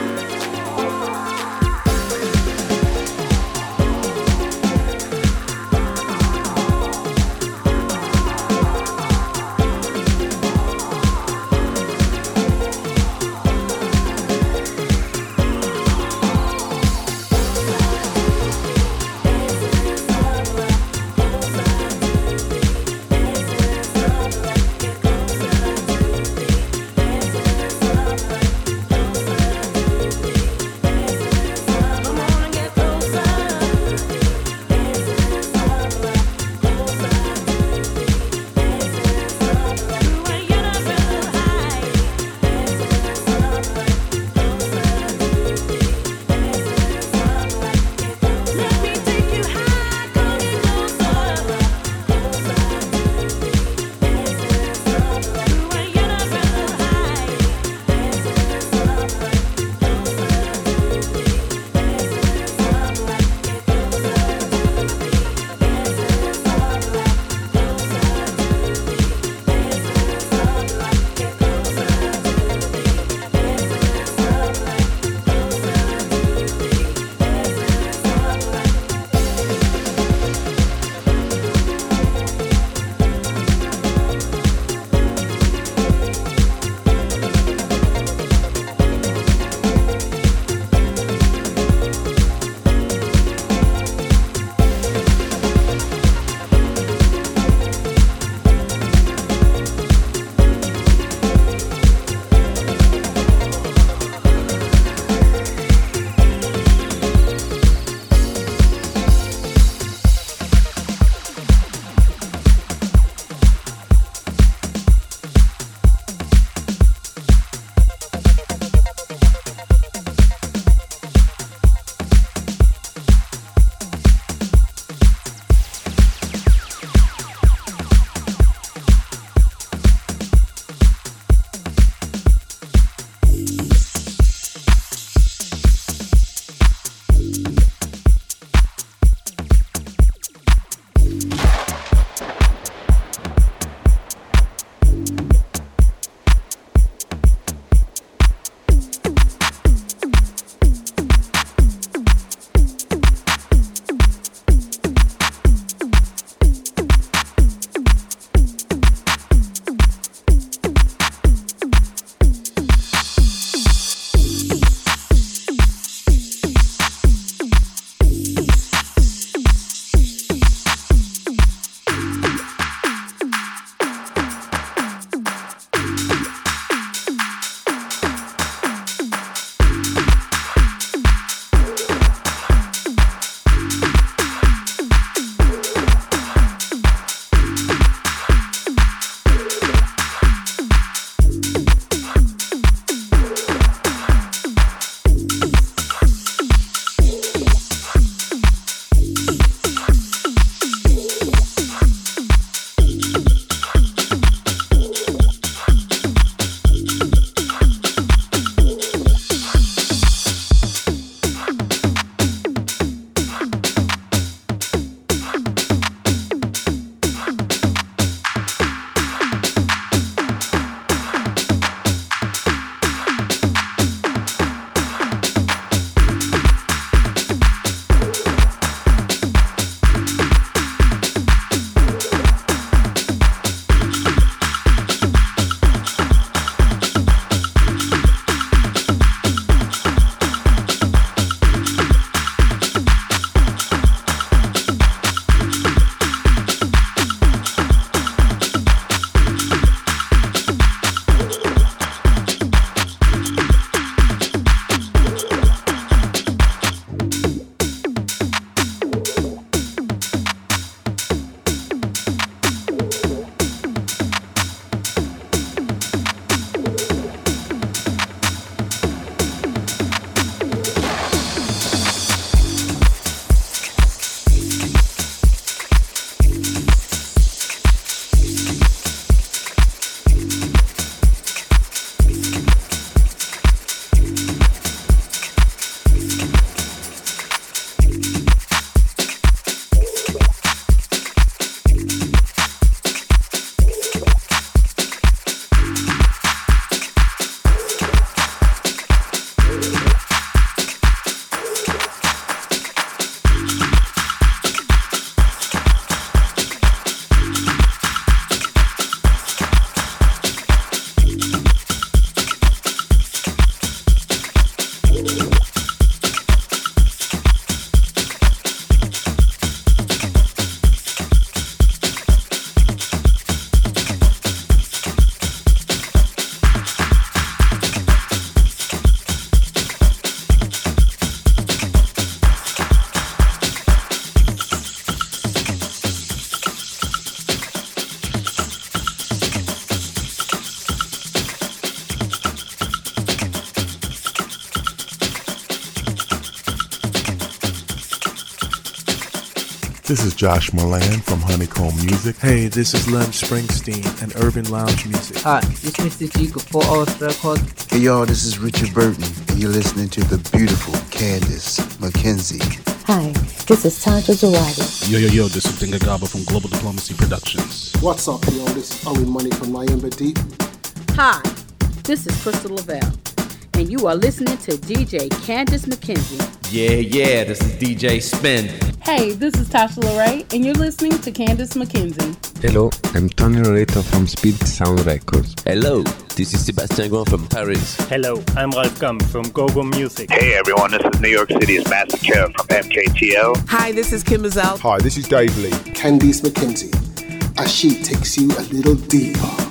Josh Milan from Honeycomb Music. Hey, this is Lem Springsteen and Urban Lounge Music. Hi, this is Mr. G of 4 Hours Records. Hey y'all, this is Richard Burton, and you're listening to the beautiful Candice McKenzie. Hi, this is Tanja Zawadi. Yo, yo, yo, this is Dinga Gaba from Global Diplomacy Productions. What's up, yo? This is Owen Money from Miami Deep. Hi, this is Crystal Lavelle, and you are listening to DJ Candice McKenzie. Yeah, yeah, this is DJ Spin. Hey, this is Tasha Lorraine, and you're listening to Candice McKenzie. Hello, I'm Tony Loreto from Speed Sound Records. Hello, this is Sebastian Grand from Paris. Hello, I'm Ralf Gum from GoGo Music. Hey everyone, this is New York City's Massacre from MKTO. Hi, this is Kim Mazelle. Hi, this is Dave Lee. Candice McKenzie, as she takes you a little deeper.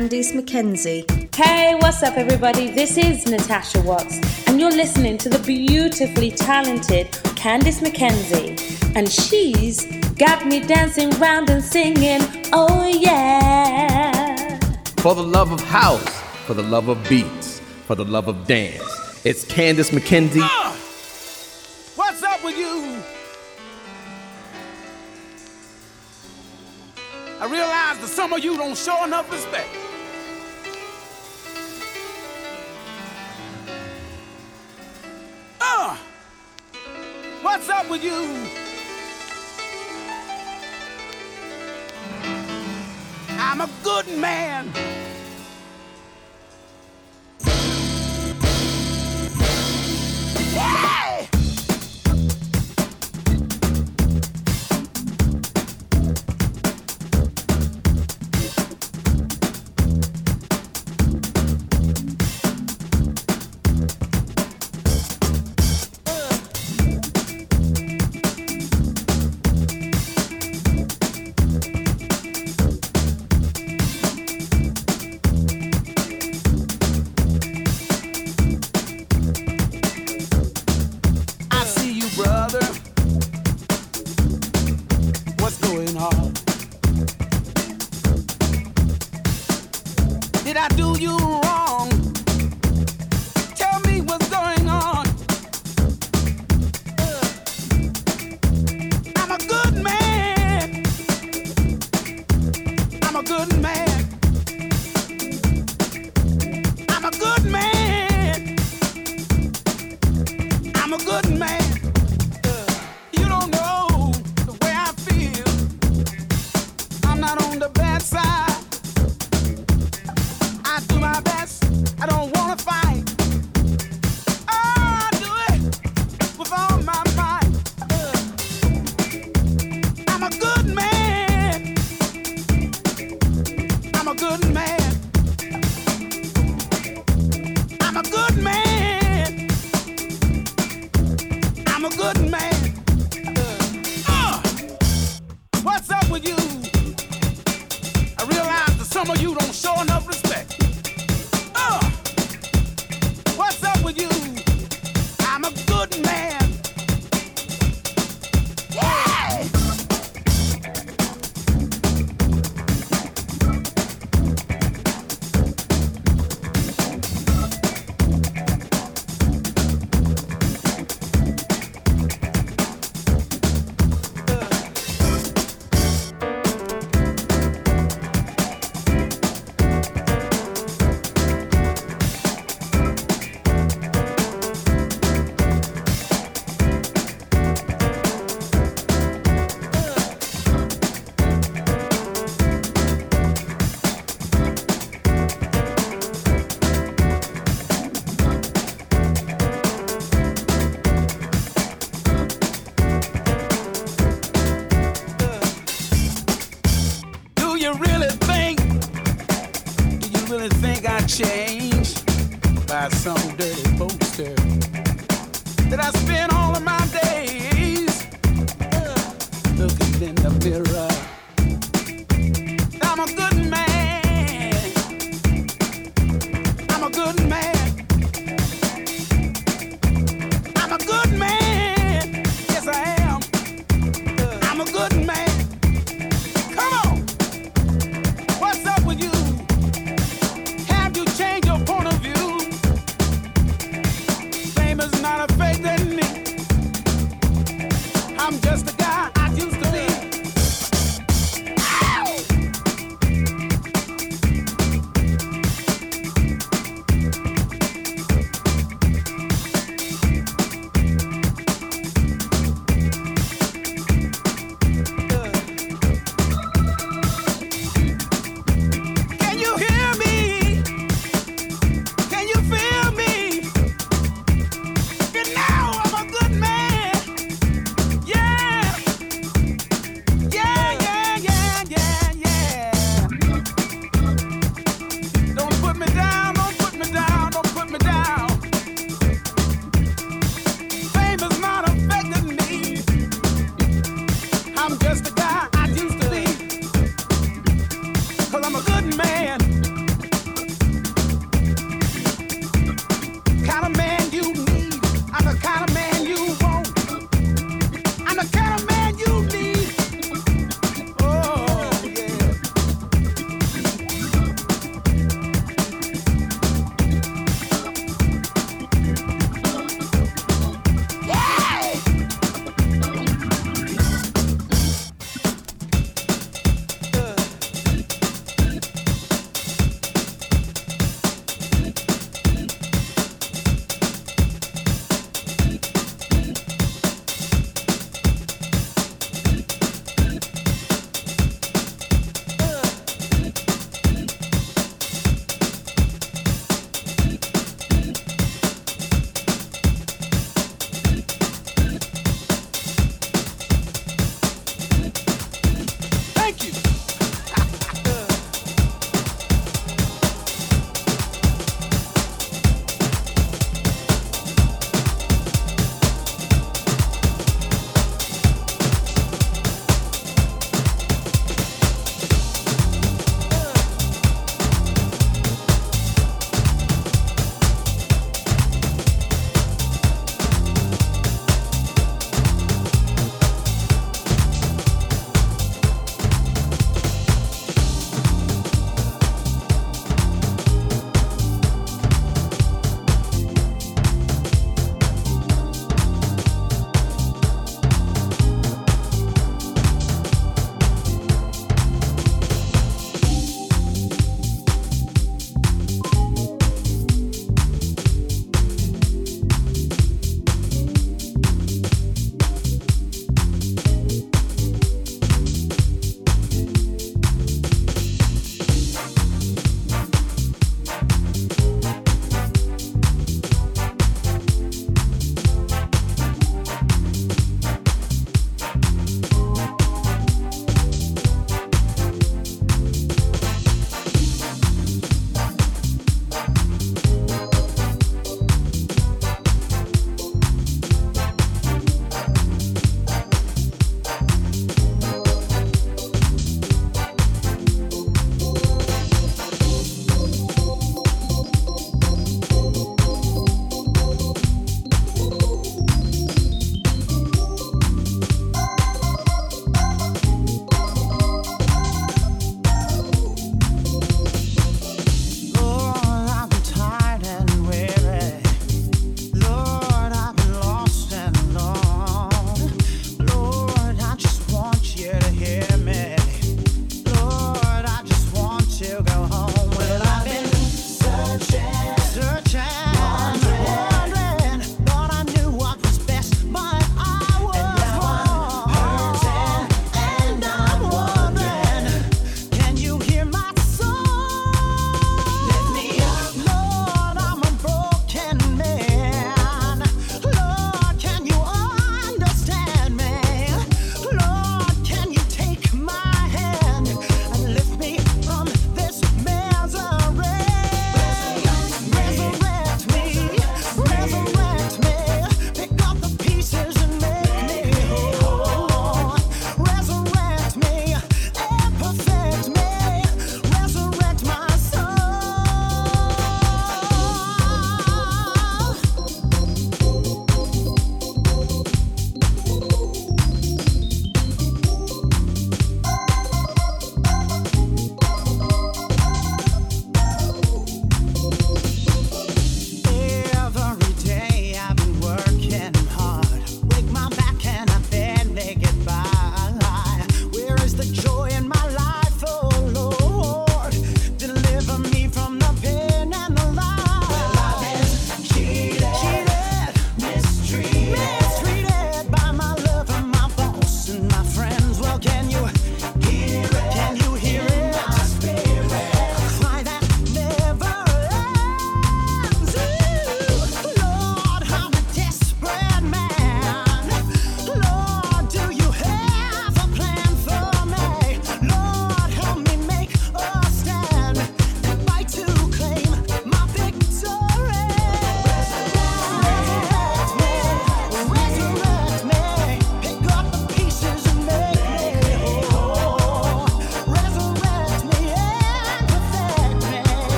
Candice McKenzie. Hey, what's up, everybody? This is Natasha Watts, and you're listening to the beautifully talented Candice McKenzie. And she's got me dancing round and singing, oh yeah. For the love of house, for the love of beats, for the love of dance. It's Candice McKenzie. Uh, what's up with you? I realize that some of you don't show enough respect. What's up with you? I'm a good man. Yeah! I changed by some dirty poster that I spent all of my days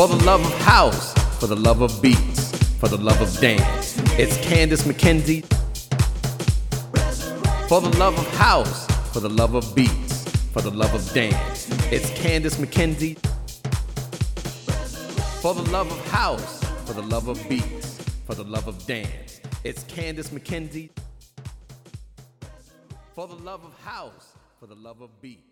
For the love of house, for the love of beats, for the love of dance. It's Candice McKenzie. For the love of house, for the love of beats, for the love of dance. It's Candice McKenzie. For the love of house, for the love of beats, for the love of dance. It's Candice McKenzie. For the love of house, for the love of beats,